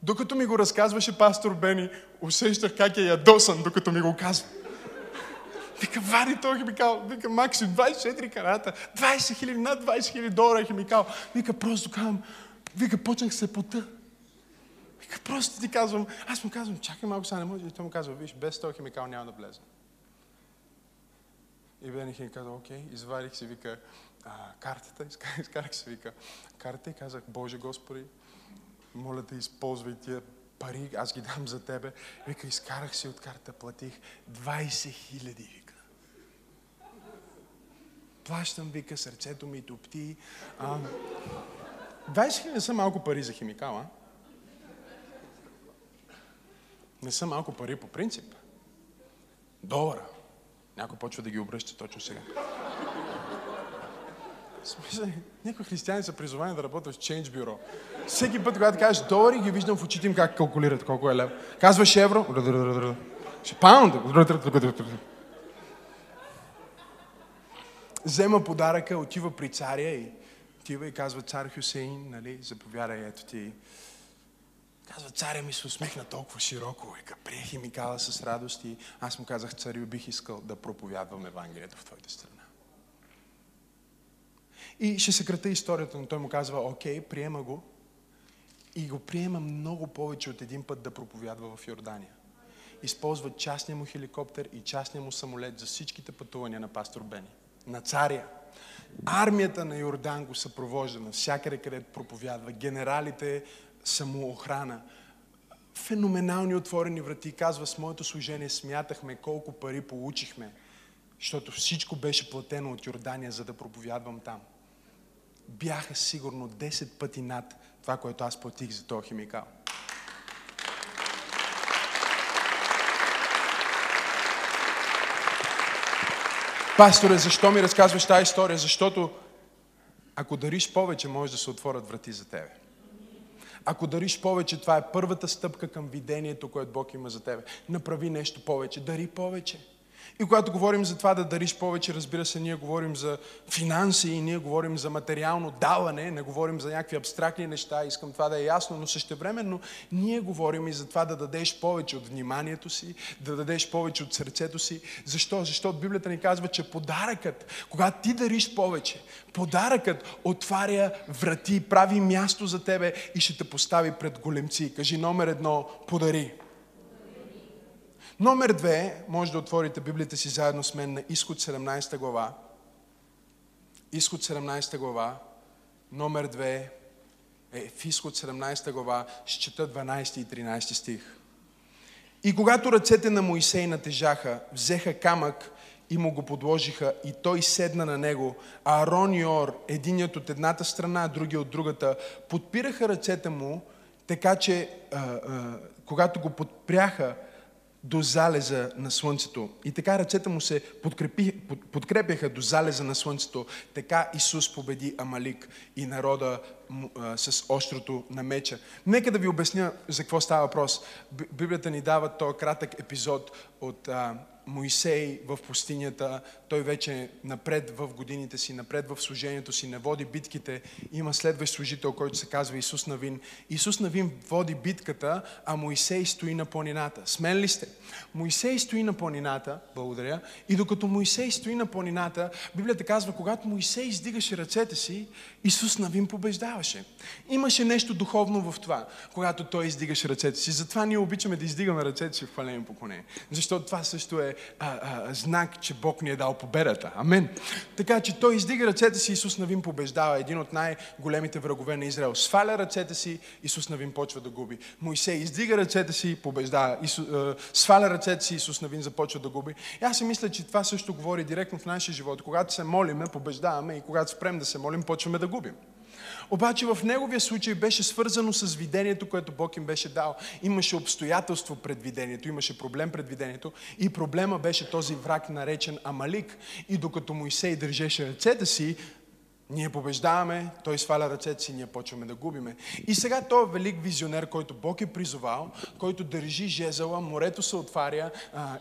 Докато ми го разказваше пастор Бени, усещах как е ядосан, докато ми го казва. Вика, вади той химикал. Вика, Макси, 24 карата, 20 хиляди, над 20 хиляди долара химикал. Вика, просто казвам, вика, почнах се пота. Вика, просто ти казвам, аз му казвам, чакай малко, сега не може. И той му казва, виж, без този химикал няма да влезе. И Бени Хин каза, окей, извадих си, вика, а, картата, изкарах си, вика, карта и казах, Боже Господи, моля да използвай тия пари, аз ги дам за тебе. Вика, изкарах си от карта, платих 20 хиляди, вика. Плащам, вика, сърцето ми топти. А, 20 хиляди не са малко пари за химикала. Не са малко пари по принцип. Долара. Някой почва да ги обръща точно сега. Смисъл, някои християни са призовани да работят в Change Bureau. Всеки път, когато кажеш долари, ги виждам в очите им как калкулират, колко е лев. Казваш евро, паунд. Взема подаръка, отива при царя и отива и казва цар Хюсейн, нали, заповядай, ето ти. Казва, царя ми се усмихна толкова широко, вика, приех ми кала с радост и аз му казах, царю, бих искал да проповядвам Евангелието в твоята страна. И ще се крата историята, но той му казва, окей, приема го. И го приема много повече от един път да проповядва в Йордания. Използва частния му хеликоптер и частния му самолет за всичките пътувания на пастор Бени. На царя. Армията на Йордан го съпровожда навсякъде, където проповядва. Генералите са му охрана. Феноменални отворени врати. Казва, с моето служение смятахме колко пари получихме, защото всичко беше платено от Йордания, за да проповядвам там бяха сигурно 10 пъти над това, което аз платих за този химикал. Пасторе, защо ми разказваш тази история? Защото ако дариш повече, може да се отворят врати за тебе. Ако дариш повече, това е първата стъпка към видението, което Бог има за тебе. Направи нещо повече, дари повече. И когато говорим за това да дариш повече, разбира се, ние говорим за финанси и ние говорим за материално даване, не говорим за някакви абстрактни неща, искам това да е ясно, но същевременно ние говорим и за това да дадеш повече от вниманието си, да дадеш повече от сърцето си. Защо? Защото Библията ни казва, че подаръкът, когато ти дариш повече, подаръкът отваря врати, прави място за тебе и ще те постави пред големци. Кажи номер едно, подари. Номер две, може да отворите Библията си заедно с мен на Изход 17 глава. Изход 17 глава. Номер две, Е, в изход 17 глава, ще чета 12 и 13 стих. И когато ръцете на Моисей натежаха, взеха камък и му го подложиха и той седна на него, а Арон и Ор, единият от едната страна, а другия от другата, подпираха ръцете му, така че а, а, когато го подпряха до залеза на слънцето. И така ръцете му се подкрепи, под, подкрепяха до залеза на слънцето. Така Исус победи Амалик и народа а, с острото на меча. Нека да ви обясня за какво става въпрос. Библията ни дава този кратък епизод от а, Моисей в пустинята, той вече напред в годините си, напред в служението си, не води битките. Има следващ служител, който се казва Исус Навин. Исус Навин води битката, а Моисей стои на планината. Смен ли сте? Моисей стои на планината, благодаря, и докато Моисей стои на планината, Библията казва, когато Моисей издигаше ръцете си, Исус Навин побеждаваше. Имаше нещо духовно в това, когато той издигаше ръцете си. Затова ние обичаме да издигаме ръцете си в хваление поклонение. Защото това също е а, а, знак, че Бог ни е дал победата. Амен. Така че той издига ръцете си, Исус Навин побеждава. Един от най-големите врагове на Израел. Сваля ръцете си, Исус Навин почва да губи. Моисей издига ръцете си, побеждава. Исус, а, сваля ръцете си, Исус Навин започва да губи. И аз си мисля, че това също говори директно в нашия живот. Когато се молиме, побеждаваме и когато спрем да се молим, почваме да губим. Обаче в неговия случай беше свързано с видението, което Бог им беше дал. Имаше обстоятелство пред видението, имаше проблем пред видението и проблема беше този враг наречен Амалик. И докато Моисей държеше ръцете си, ние побеждаваме, той сваля ръцете си, ние почваме да губиме. И сега той е велик визионер, който Бог е призовал, който държи жезела, морето се отваря,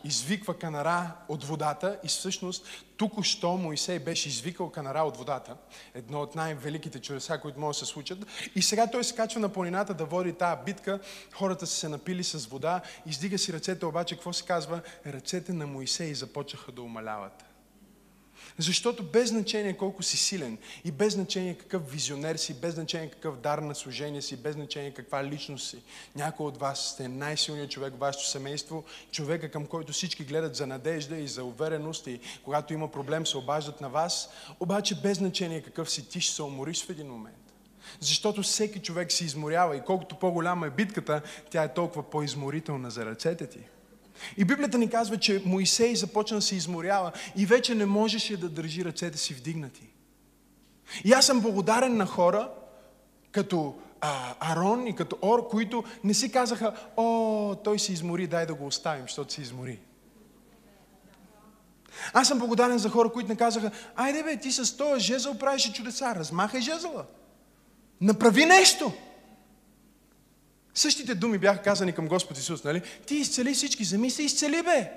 извиква канара от водата и всъщност тук-що Моисей беше извикал канара от водата, едно от най-великите чудеса, които могат да се случат. И сега той се качва на планината да води тази битка, хората са се напили с вода, издига си ръцете, обаче какво се казва? Ръцете на Моисей започнаха да умаляват. Защото без значение колко си силен и без значение какъв визионер си, без значение какъв дар на служение си, без значение каква личност си, някой от вас сте най-силният човек в вашето семейство, човека към който всички гледат за надежда и за увереност и когато има проблем се обаждат на вас, обаче без значение какъв си ти ще се умориш в един момент. Защото всеки човек се изморява и колкото по-голяма е битката, тя е толкова по-изморителна за ръцете ти. И Библията ни казва, че Моисей започна да се изморява и вече не можеше да държи ръцете си вдигнати. И аз съм благодарен на хора, като а, Арон и като Ор, които не си казаха, о, той се измори, дай да го оставим, защото се измори. Аз съм благодарен за хора, които не казаха, айде бе, ти с този жезъл правиш чудеса, размахай жезъла. Направи нещо. Същите думи бяха казани към Господ Исус, нали? Ти изцели всички, земи се изцели, бе!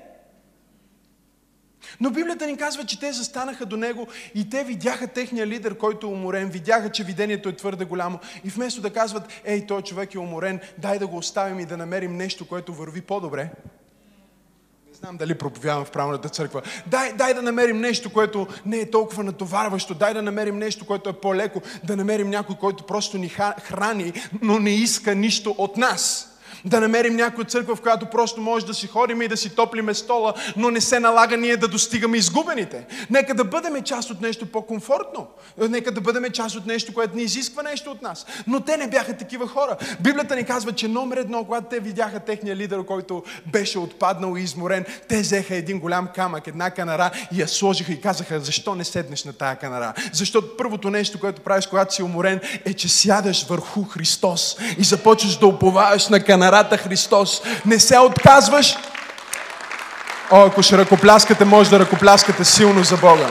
Но Библията ни казва, че те застанаха до него и те видяха техния лидер, който е уморен, видяха, че видението е твърде голямо и вместо да казват, ей, той човек е уморен, дай да го оставим и да намерим нещо, което върви по-добре, знам дали проповядвам в правилната църква. Дай, дай да намерим нещо, което не е толкова натоварващо. Дай да намерим нещо, което е по-леко. Да намерим някой, който просто ни храни, но не иска нищо от нас. Да намерим някоя църква, в която просто може да си ходим и да си топлиме стола, но не се налага ние да достигаме изгубените. Нека да бъдем част от нещо по-комфортно. Нека да бъдем част от нещо, което не изисква нещо от нас. Но те не бяха такива хора. Библията ни казва, че номер едно, когато те видяха техния лидер, който беше отпаднал и изморен, те взеха един голям камък, една канара и я сложиха и казаха, защо не седнеш на тая канара? Защото първото нещо, което правиш, когато си уморен, е, че сядаш върху Христос и започваш да уповаваш на канара канарата Христос. Не се отказваш. О, ако ще ръкопляскате, може да ръкопляскате силно за Бога.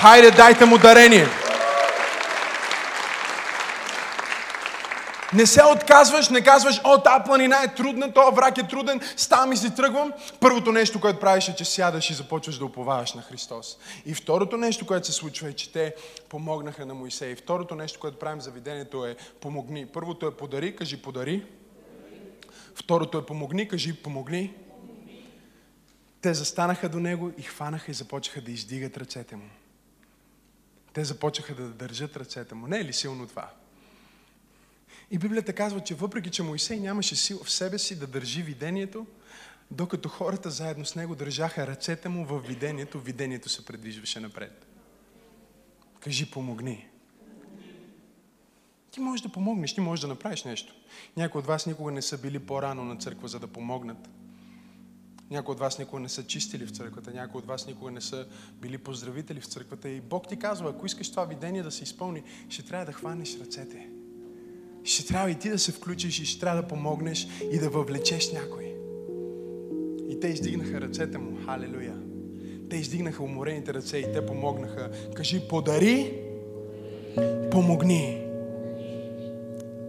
Хайде, дайте му дарение. Не се отказваш, не казваш, о, тази планина е трудна, този враг е труден, ставам и си тръгвам. Първото нещо, което правиш е, че сядаш и започваш да уповаваш на Христос. И второто нещо, което се случва е, че те помогнаха на Моисей. Второто нещо, което правим за видението е помогни. Първото е подари, кажи подари. Второто е помогни, кажи помогни. Те застанаха до него и хванаха и започнаха да издигат ръцете му. Те започнаха да държат ръцете му. Не е ли силно това? И Библията казва, че въпреки, че Моисей нямаше сила в себе си да държи видението, докато хората заедно с него държаха ръцете му в видението, видението се предвижваше напред. Кажи, помогни. Ти можеш да помогнеш, ти можеш да направиш нещо. Някои от вас никога не са били по-рано на църква, за да помогнат. Някои от вас никога не са чистили в църквата, някои от вас никога не са били поздравители в църквата. И Бог ти казва, ако искаш това видение да се изпълни, ще трябва да хванеш ръцете. Ще трябва и ти да се включиш и ще трябва да помогнеш и да въвлечеш някой. И те издигнаха ръцете му. Халелуя. Те издигнаха уморените ръце и те помогнаха. Кажи, подари, помогни.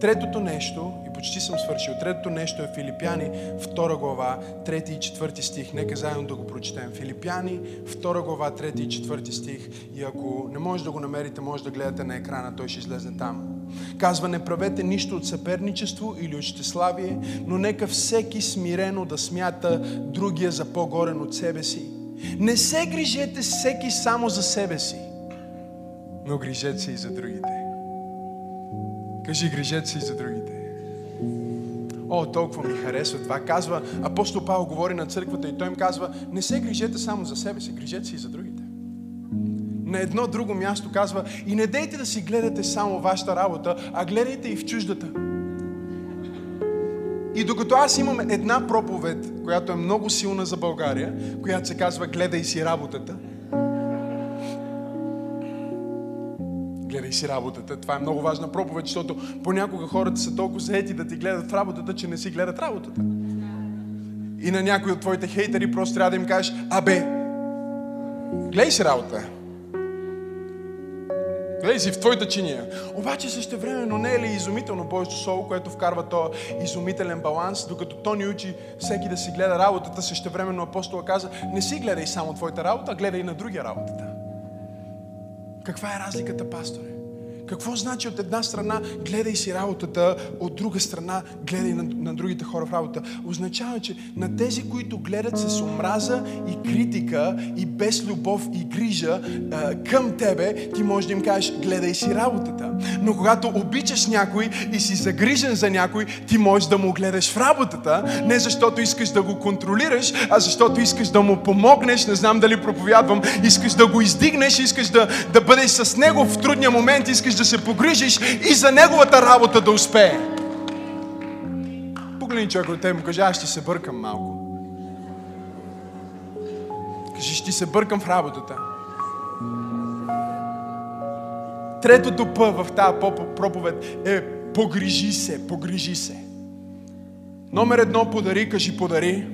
Третото нещо, и почти съм свършил, третото нещо е Филипяни, 2 глава, 3 и 4 стих. Нека заедно да го прочетем. Филипяни, 2 глава, 3 и 4 стих. И ако не може да го намерите, може да гледате на екрана, той ще излезне там. Казва, не правете нищо от съперничество или от щеславие, но нека всеки смирено да смята другия за по-горен от себе си. Не се грижете всеки само за себе си, но грижете се и за другите. Кажи, грижете се и за другите. О, толкова ми харесва това. Казва, апостол Павел говори на църквата и той им казва, не се грижете само за себе си, грижете се и за другите. На едно друго място казва, и не дейте да си гледате само вашата работа, а гледайте и в чуждата. И докато аз имам една проповед, която е много силна за България, която се казва Гледай си работата, гледай си работата. Това е много важна проповед, защото понякога хората са толкова заети да ти гледат работата, че не си гледат работата. И на някой от твоите хейтери просто трябва да им кажеш, абе, гледай си работа. Гледай си в твоята чиния. Обаче също времено не е ли изумително Божието Слово, което вкарва то изумителен баланс, докато то ни учи всеки да си гледа работата, също времено апостола каза, не си гледай само твоята работа, а гледай и на другия работата. Каква е разликата, пасторе? Какво значи от една страна гледай си работата, от друга страна гледай на, на другите хора в работа? Означава, че на тези, които гледат с омраза и критика и без любов и грижа а, към тебе, ти можеш да им кажеш гледай си работата. Но когато обичаш някой и си загрижен за някой, ти можеш да му гледаш в работата, не защото искаш да го контролираш, а защото искаш да му помогнеш, не знам дали проповядвам, искаш да го издигнеш, искаш да, да бъдеш с него в трудния момент, искаш да се погрижиш и за неговата работа да успее. Погледни човек от те му кажи, аз ще се бъркам малко. Кажи, ще се бъркам в работата. Третото П в тази проповед е погрижи се, погрижи се. Номер едно подари, кажи подари.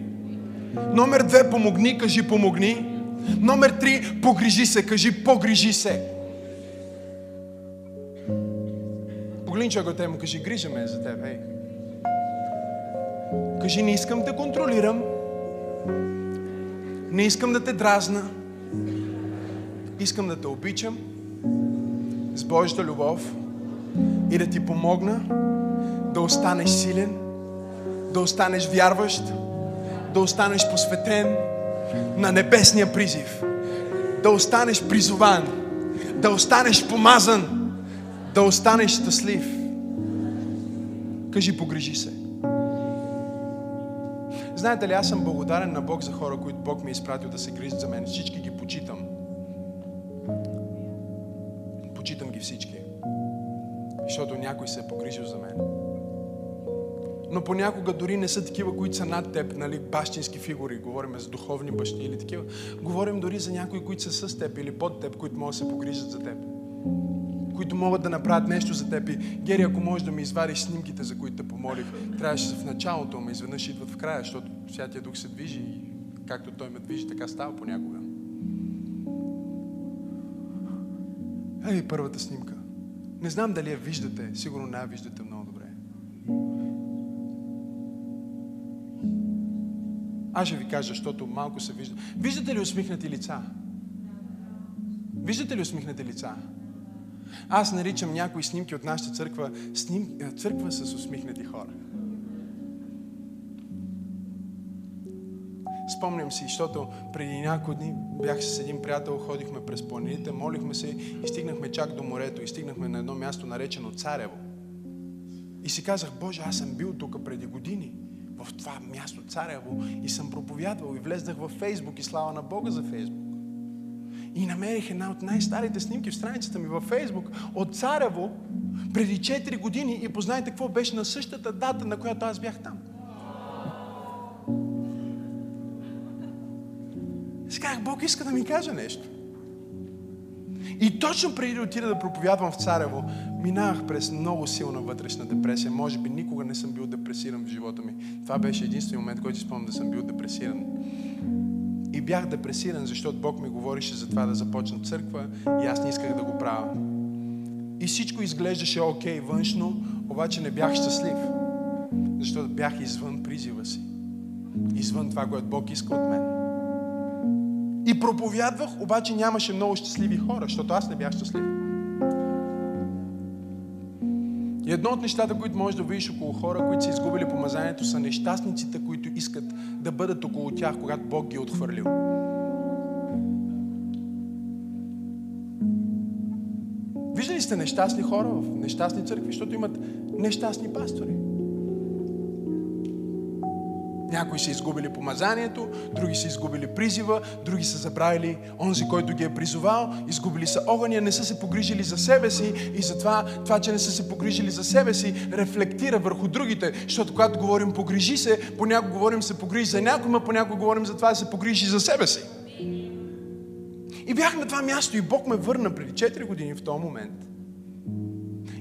Номер две помогни, кажи помогни. Номер три погрижи се, кажи погрижи се. Погледни човека те му кажи, грижа ме за теб, ей. Кажи, не искам да контролирам. Не искам да те дразна. Искам да те обичам с Божията любов и да ти помогна да останеш силен, да останеш вярващ, да останеш посветен на небесния призив, да останеш призован, да останеш помазан, да останеш щастлив. Кажи, погрижи се. Знаете ли, аз съм благодарен на Бог за хора, които Бог ми е изпратил да се грижат за мен. Всички ги почитам. Почитам ги всички. Защото някой се е погрижил за мен. Но понякога дори не са такива, които са над теб, нали, бащински фигури. Говорим за духовни бащи или такива. Говорим дори за някои, които са с теб или под теб, които могат да се погрижат за теб. Могат да направят нещо за теб. И, Гери, ако можеш да ми извадиш снимките, за които те помолих, трябваше в началото, ме изведнъж идват в края, защото Святия Дух се движи и както Той ме движи, така става понякога. Ей, първата снимка. Не знам дали я виждате, сигурно не я виждате много добре. Аз ще ви кажа, защото малко се вижда. Виждате ли усмихнати лица? Виждате ли усмихнати лица? Аз наричам някои снимки от нашата църква сним... църква с усмихнати хора. Спомням си, защото преди няколко дни бях с един приятел, ходихме през планините, молихме се и стигнахме чак до морето и стигнахме на едно място наречено Царево. И си казах, Боже, аз съм бил тук преди години в това място Царево и съм проповядвал и влезнах във Фейсбук и слава на Бога за Фейсбук. И намерих една от най-старите снимки в страницата ми във Фейсбук от Царево преди 4 години и познайте какво беше на същата дата, на която аз бях там. Сега Бог иска да ми каже нещо. И точно преди да отида да проповядвам в Царево, минавах през много силна вътрешна депресия. Може би никога не съм бил депресиран в живота ми. Това беше единственият момент, който спомням да съм бил депресиран. И бях депресиран, защото Бог ми говорише за това да започна църква и аз не исках да го правя. И всичко изглеждаше окей външно, обаче не бях щастлив. Защото бях извън призива си. Извън това, което Бог иска от мен. И проповядвах, обаче нямаше много щастливи хора, защото аз не бях щастлив. И едно от нещата, които можеш да видиш около хора, които са изгубили помазанието, са нещастниците, които искат да бъдат около тях, когато Бог ги е отхвърлил. Виждали сте нещастни хора в нещастни църкви, защото имат нещастни пастори. Някои са изгубили помазанието, други са изгубили призива, други са забравили онзи, който ги е призовал, изгубили са огъня, не са се погрижили за себе си и затова това, че не са се погрижили за себе си, рефлектира върху другите, защото когато говорим погрижи се, понякога говорим се погрижи за някой, но понякога говорим за това да се погрижи за себе си. И бях на това място и Бог ме върна преди 4 години в този момент –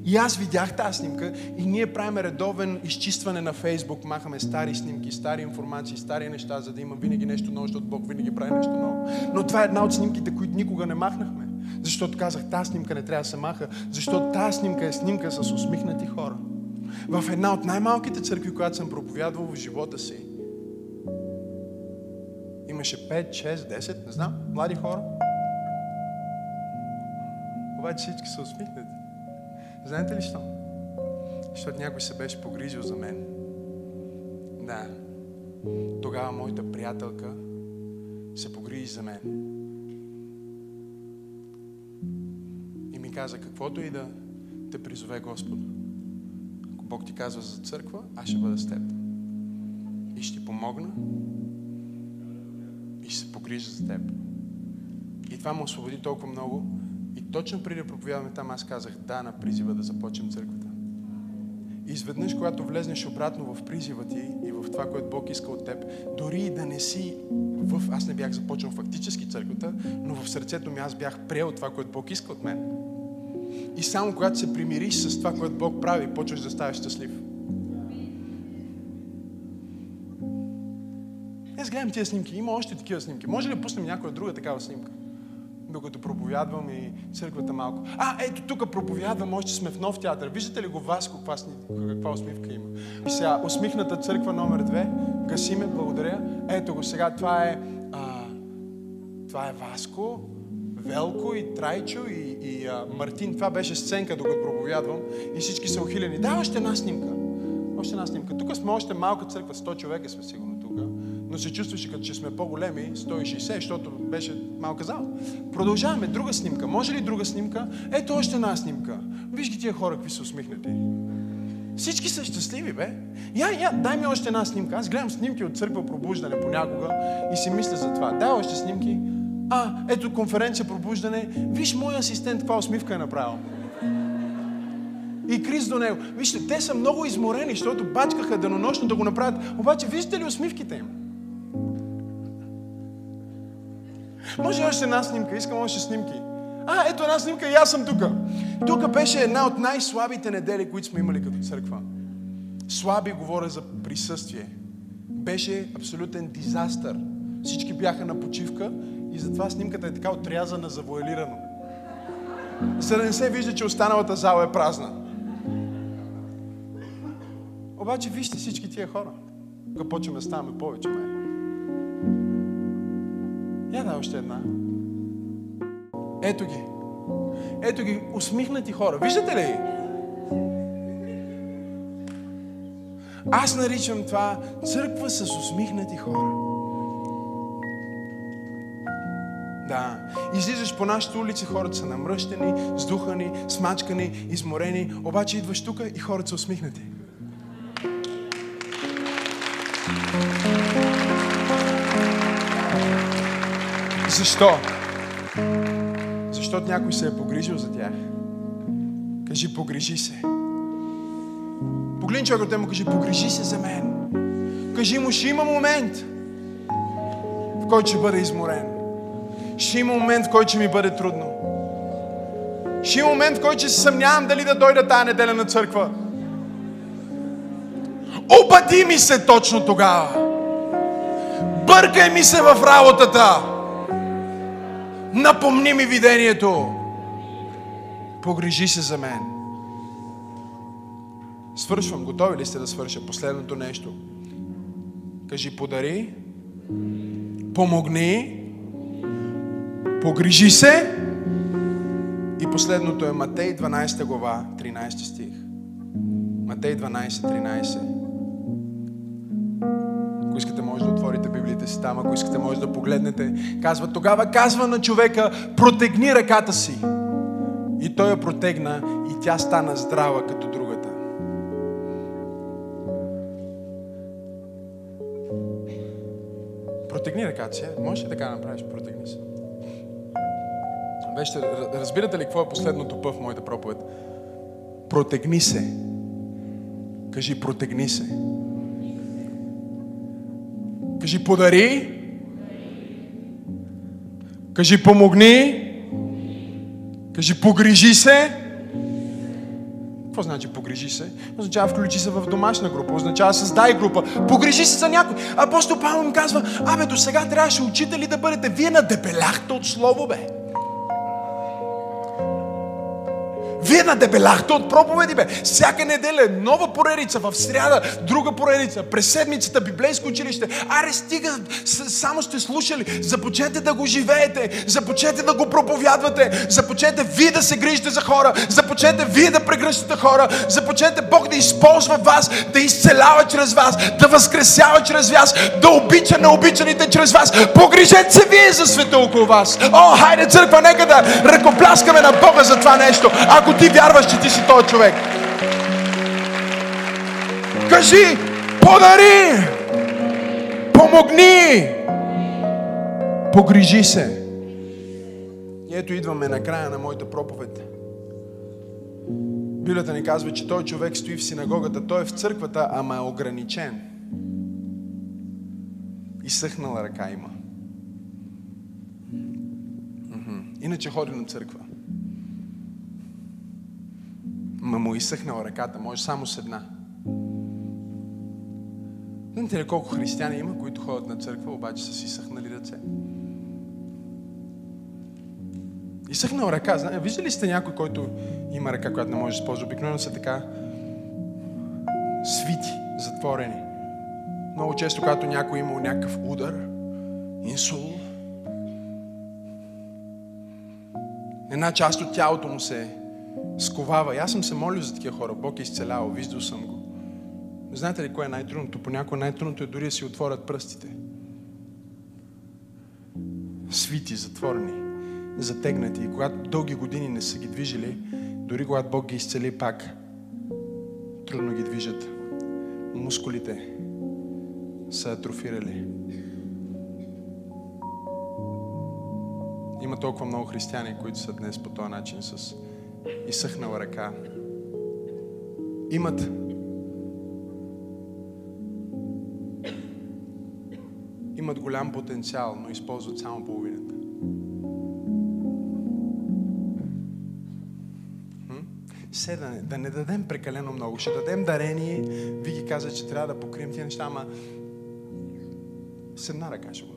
и аз видях тази снимка и ние правим редовен изчистване на Фейсбук, махаме стари снимки, стари информации, стари неща, за да има винаги нещо ново, защото Бог винаги прави нещо ново. Но това е една от снимките, които никога не махнахме. Защото казах, тази снимка не трябва да се маха, защото тази снимка е снимка с усмихнати хора. В една от най-малките църкви, която съм проповядвал в живота си, имаше 5, 6, 10, не знам, млади хора. Обаче всички са усмихнати. Знаете ли що? Защото някой се беше погрижил за мен. Да. Тогава моята приятелка се погрижи за мен. И ми каза, каквото и да те призове Господ. Ако Бог ти казва за църква, аз ще бъда с теб. И ще помогна. И ще се погрижа за теб. И това му освободи толкова много, точно преди да проповядваме там, аз казах да на призива да започнем църквата. И изведнъж, когато влезнеш обратно в призива ти и в това, което Бог иска от теб, дори и да не си в... Аз не бях започнал фактически църквата, но в сърцето ми аз бях приел това, което Бог иска от мен. И само когато се примириш с това, което Бог прави, почваш да ставаш щастлив. Аз гледам тия снимки. Има още такива снимки. Може ли да пуснем някоя друга такава снимка? Докато проповядвам и църквата малко. А, ето тук проповядвам, още сме в нов театър. Виждате ли го Васко, каква, каква усмивка има? И сега, усмихната църква номер две, гасиме, благодаря. Ето го сега, това е, а, това е Васко, Велко и Трайчо и, и а, Мартин. Това беше сценка, докато проповядвам. И всички са ухилени. Да, още една снимка. Още една снимка. Тук сме още малка църква, 100 човека сме сигурно но се чувстваше като че сме по-големи, 160, защото беше малка зала. Продължаваме. Друга снимка. Може ли друга снимка? Ето още една снимка. Виж ги тия хора, какви са усмихнати. Всички са щастливи, бе. Я, я, дай ми още една снимка. Аз гледам снимки от църква пробуждане понякога и си мисля за това. Дай още снимки. А, ето конференция пробуждане. Виж моя асистент каква усмивка е направил. И Крис до него. Вижте, те са много изморени, защото бачкаха денонощно да го направят. Обаче, виждате ли усмивките им? Може още една снимка, искам още снимки. А, ето една снимка и аз съм тук. Тук беше една от най-слабите недели, които сме имали като църква. Слаби говоря за присъствие. Беше абсолютен дизастър. Всички бяха на почивка и затова снимката е така отрязана, завуалирано. За да не се вижда, че останалата зала е празна. Обаче вижте всички тия хора. Тук почваме ставаме повече, май. Я да още една. Ето ги. Ето ги, усмихнати хора. Виждате ли? Аз наричам това църква с усмихнати хора. Да. Излизаш по нашите улици, хората са намръщени, сдухани, смачкани, изморени, обаче идваш тук и хората са усмихнати. Защо? Защото някой се е погрижил за тях. Кажи, погрижи се. Погледни човек от му кажи, погрижи се за мен. Кажи му, ще има момент, в който ще бъда изморен. Ще има момент, в който ще ми бъде трудно. Ще има момент, в който ще се съмнявам дали да дойда тази неделя на църква. Обади ми се точно тогава. Бъркай ми се в работата. Напомни ми видението. Погрижи се за мен. Свършвам. Готови ли сте да свърша? Последното нещо. Кажи подари, помогни, погрижи се. И последното е Матей 12 глава, 13 стих. Матей 12, 13. Си там. Ако искате, може да погледнете. Казва, тогава казва на човека, протегни ръката си. И той я протегна и тя стана здрава като другата. Протегни ръката си. е? Можеш ли така да направиш? Протегни се. Вижте, разбирате ли какво е последното пъв в моята проповед? Протегни се. Кажи, протегни се. Кажи, подари. Кажи, помогни. Кажи, погрижи се. Какво значи погрижи се? Означава включи се в домашна група, означава създай група. Погрижи се за някой. Апостол Павел им казва, абе до сега трябваше учители да бъдете. Вие надебеляхте от слово, бе. Вие надебеляхте от проповеди, бе. Всяка неделя е нова поредица, в сряда друга поредица, през седмицата библейско училище. Аре, стига, само сте слушали. Започнете да го живеете, започнете да го проповядвате, започнете вие да се грижите за хора, започнете вие да прегръщате хора, започнете Бог да използва вас, да изцелява чрез вас, да възкресява чрез вас, да обича необичаните чрез вас. Погрижете се вие за света около вас. О, хайде църква, нека да ръкопляскаме на Бога за това нещо. Ако ти вярваш, че ти си този човек. Кажи, подари, помогни, погрижи се. И ето идваме на края на моята проповед. Библията ни казва, че той човек стои в синагогата, той е в църквата, ама е ограничен. Изсъхнала ръка има. Иначе ходи на църква. Ма му изсъхнала ръката, може само с една. Знаете ли колко християни има, които ходят на църква, обаче са си изсъхнали ръце? Изсъхнала ръка. Зна- Виждали ли сте някой, който има ръка, която не може да използва? Обикновено са така свити, затворени. Много често, когато някой има някакъв удар, инсул, една част от тялото му се сковава. И аз съм се молил за такива хора. Бог е изцелял, виждал съм го. Знаете ли кое е най-трудното? Понякога най-трудното е дори да си отворят пръстите. Свити, затворени, затегнати. И когато дълги години не са ги движили, дори когато Бог ги изцели пак, трудно ги движат. Мускулите са атрофирали. Има толкова много християни, които са днес по този начин с изсъхнала ръка. Имат имат голям потенциал, но използват само половината. М? Все да не, да не дадем прекалено много. Ще дадем дарение. Ви ги каза, че трябва да покрием тия неща, ама с една ръка ще го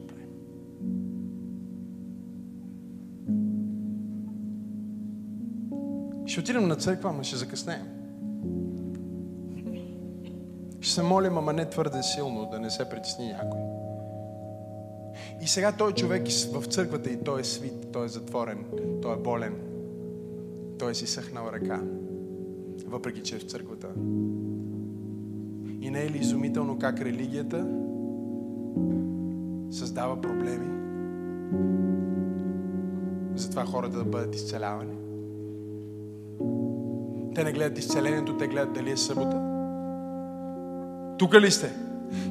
Ще отидем на църква, ама ще закъснеем. Ще се молим, ама не твърде силно, да не се притесни някой. И сега той човек в църквата и той е свит, той е затворен, той е болен, той е си съхнал ръка, въпреки че е в църквата. И не е ли изумително как религията създава проблеми? Затова хората да бъдат изцелявани. Те не гледат изцелението, те гледат дали е събота. Тук ли сте?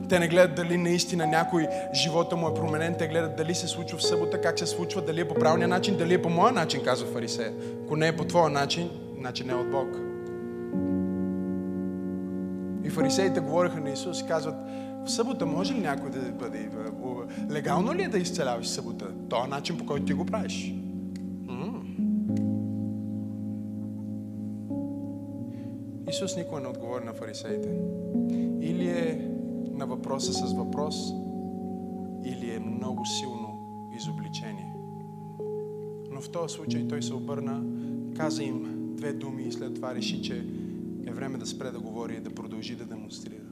Те не гледат дали наистина някой живота му е променен, те гледат дали се случва в събота, как се случва, дали е по правилния начин, дали е по моя начин, казва фарисея. Ако не е по твоя начин, значи не е от Бог. И фарисеите говориха на Исус и казват, в събота може ли някой да бъде? Легално ли е да изцеляваш събота? Това начин по който ти го правиш. Исус никога не отговори на фарисеите. Или е на въпроса с въпрос, или е много силно изобличение. Но в този случай той се обърна, каза им две думи и след това реши, че е време да спре да говори и да продължи да демонстрира.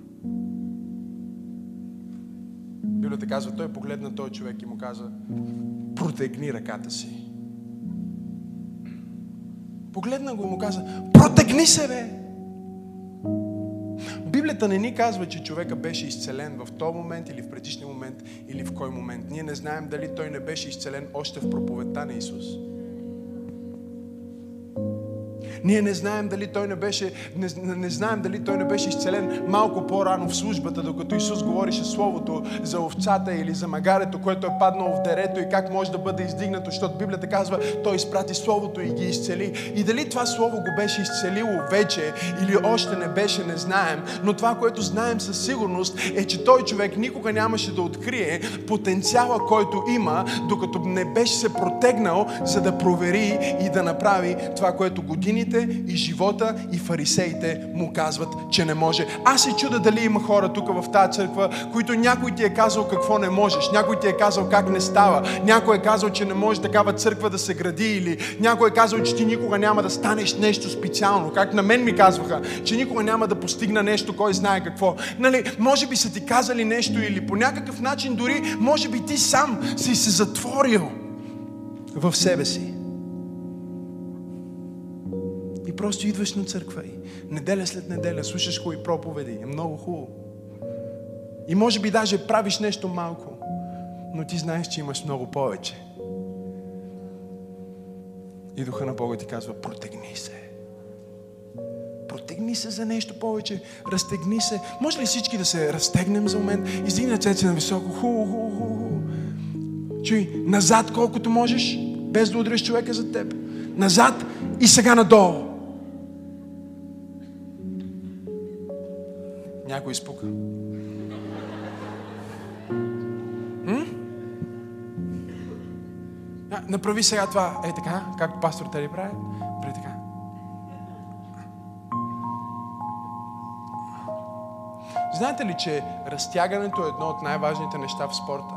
Библията казва, той погледна този човек и му каза, протегни ръката си. Погледна го и му каза, протегни се, бе! Библията не ни казва, че човека беше изцелен в този момент или в предишния момент или в кой момент. Ние не знаем дали той не беше изцелен още в проповедта на Исус. Ние не знаем дали той не беше, не, не знаем дали той не беше изцелен малко по-рано в службата, докато Исус говореше Словото за овцата или за магарето, което е паднало в дерето и как може да бъде издигнато, защото Библията казва, той изпрати Словото и ги изцели. И дали това Слово го беше изцелило вече или още не беше, не знаем. Но това, което знаем със сигурност е, че той човек никога нямаше да открие потенциала, който има, докато не беше се протегнал, за да провери и да направи това, което годините учителите и живота и фарисеите му казват, че не може. Аз се чуда дали има хора тук в тази църква, които някой ти е казал какво не можеш, някой ти е казал как не става, някой е казал, че не може такава църква да се гради или някой е казал, че ти никога няма да станеш нещо специално. Как на мен ми казваха, че никога няма да постигна нещо, кой знае какво. Нали, може би са ти казали нещо или по някакъв начин дори, може би ти сам си се затворил в себе си просто идваш на църква и неделя след неделя слушаш хубави проповеди. Е много хубаво. И може би даже правиш нещо малко, но ти знаеш, че имаш много повече. И духа на Бога ти казва, протегни се. Протегни се за нещо повече. Разтегни се. Може ли всички да се разтегнем за момент? Издигни ръцете на високо. Ху, ху, ху, ху. Чуй, назад колкото можеш, без да удреш човека за теб. Назад и сега надолу. Някой изпука. А, направи сега това. Е така, както пастор Тери прави. Прави така. Знаете ли, че разтягането е едно от най-важните неща в спорта?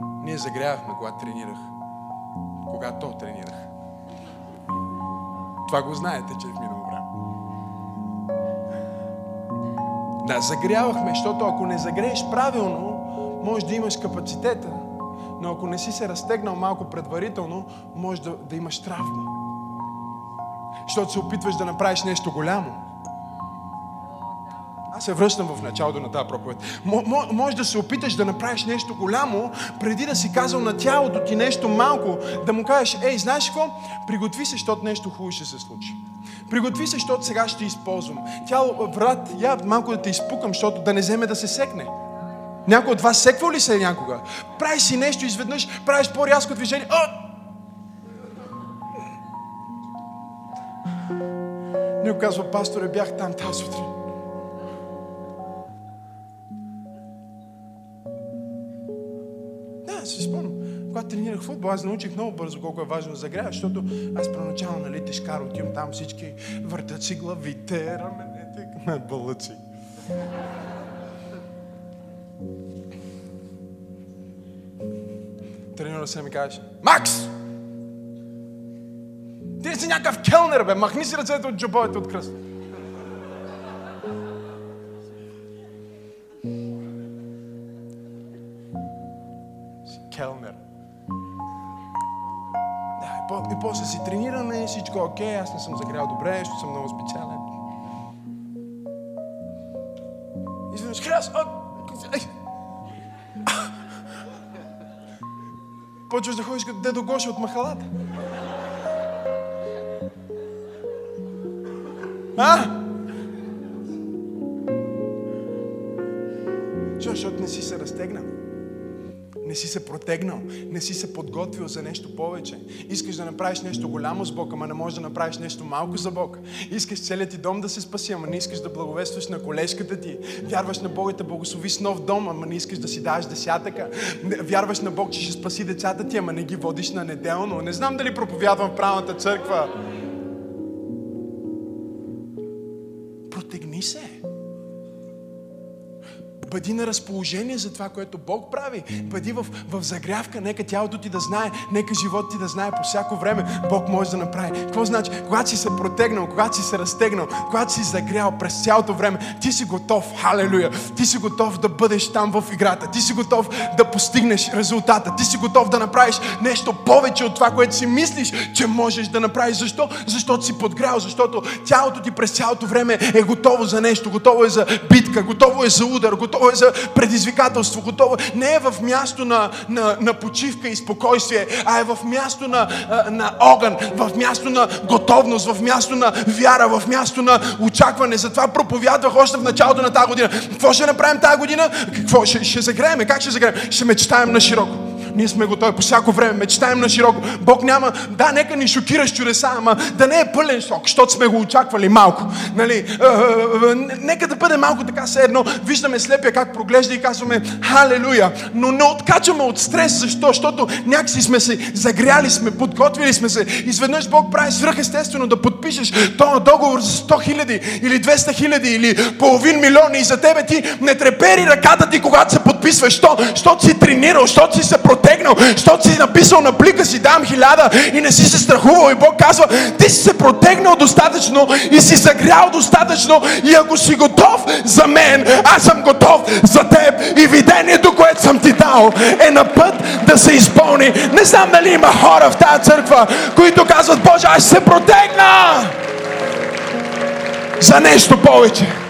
Ние загрявахме, когато тренирах. Когато тренирах. Това го знаете, че е в минало Да, загрявахме, защото ако не загрееш правилно, може да имаш капацитета, но ако не си се разтегнал малко предварително, може да, да имаш травма. Защото се опитваш да направиш нещо голямо. Аз се връщам в началото на тази проповед. Може да се опиташ да направиш нещо голямо, преди да си казал на тялото ти нещо малко, да му кажеш, ей, знаеш какво? Приготви се, защото нещо хубаво ще се случи. Приготви се, защото сега ще използвам. Тяло, брат, я малко да те изпукам, защото да не вземе да се секне. Някой от вас секва ли се някога? Правиш си нещо изведнъж, правиш по-рязко движение. О! Някой казва, пасторе, бях там тази сутрин. Когато тренирах футбол, аз научих много бързо колко е важно да загряваш, защото аз проначално, нали, тежкар, отивам там всички въртат си главите, раменете, ме бълъци. Тренира се ми каже, Макс! Ти си някакъв келнер, бе, махни си ръцете от джобовете от кръста. И после си тренираме всичко е окей, аз не съм загрял добре, защото съм много специален. Изведнъж хряс, Почваш да ходиш като дедо Гоша от махалата. А? Защо? Защото не си се разтегнал. Си се протегнал, не си се подготвил за нещо повече. Искаш да направиш нещо голямо с Бог, ама не можеш да направиш нещо малко за Бог. Искаш целият ти дом да се спаси, ама не искаш да благовестваш на колежката ти. Вярваш на Бога да благослови с нов дом, ама не искаш да си даваш десятъка. Вярваш на Бог, че ще спаси децата ти, ама не ги водиш на неделно. Не знам дали проповядвам в правилната църква. Бъди на разположение за това, което Бог прави. Бъди в, в загрявка. Нека тялото ти да знае, нека живот ти да знае по всяко време. Бог може да направи. Какво значи? Когато си се протегнал, когато си се разтегнал, когато си загрял през цялото време, ти си готов, халелуя, ти си готов да бъдеш там в играта. Ти си готов да постигнеш резултата. Ти си готов да направиш нещо повече от това, което си мислиш, че можеш да направиш. Защо? Защото си подгрял, защото тялото ти през цялото време е готово за нещо, готово е за битка, готово е за удар, готово е за предизвикателство, готово. Не е в място на, на, на почивка и спокойствие, а е в място на, на огън, в място на готовност, в място на вяра, в място на очакване. Затова проповядвах още в началото на тази година. Какво ще направим тази година? Какво? Ще, ще загреем? Как ще загреем? Ще мечтаем на широко. Ние сме готови по всяко време, мечтаем на широко. Бог няма, да, нека ни шокира с чудеса, ама да не е пълен шок, защото сме го очаквали малко. Нали? Е, е, е, нека да бъде малко така все едно. Виждаме слепия как проглежда и казваме халелуя. Но не откачаме от стрес. Защо? Защото някакси сме се загряли, сме подготвили сме се. Изведнъж Бог прави свръхестествено да подпишеш този договор за 100 хиляди или 200 хиляди или половин милион и за тебе ти не трепери ръката ти, когато се подписваш. Що? Защото си тренирал, защото си се протегнал, защото си написал на плика си дам хиляда и не си се страхувал. И Бог казва, ти си се протегнал достатъчно и си загрял достатъчно и ако си готов за мен, аз съм готов за теб и видението, което съм ти дал е на път да се изпълни. Не знам дали има хора в тази църква, които казват, Боже, аз се протегна за нещо повече.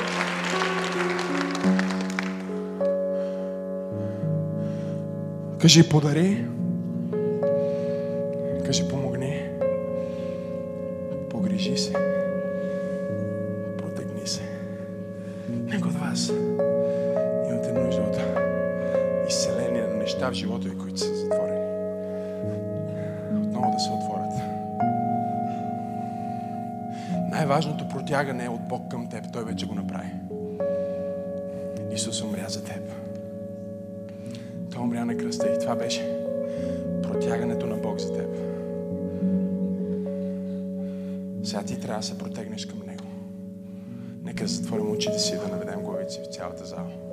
Кажи подари. Кажи помогни. Погрижи се. Протегни се. Някой от вас имате нужда от изцеление на неща в живота ви, които са затворени. Отново да се отворят. Най-важното протягане е от Бог към теб. Той вече го направи. Исус умря за теб. Той умря на кръста и това беше протягането на Бог за теб. Сега ти трябва да се протегнеш към Него. Нека затворим очите си да наведем главите си в цялата зала.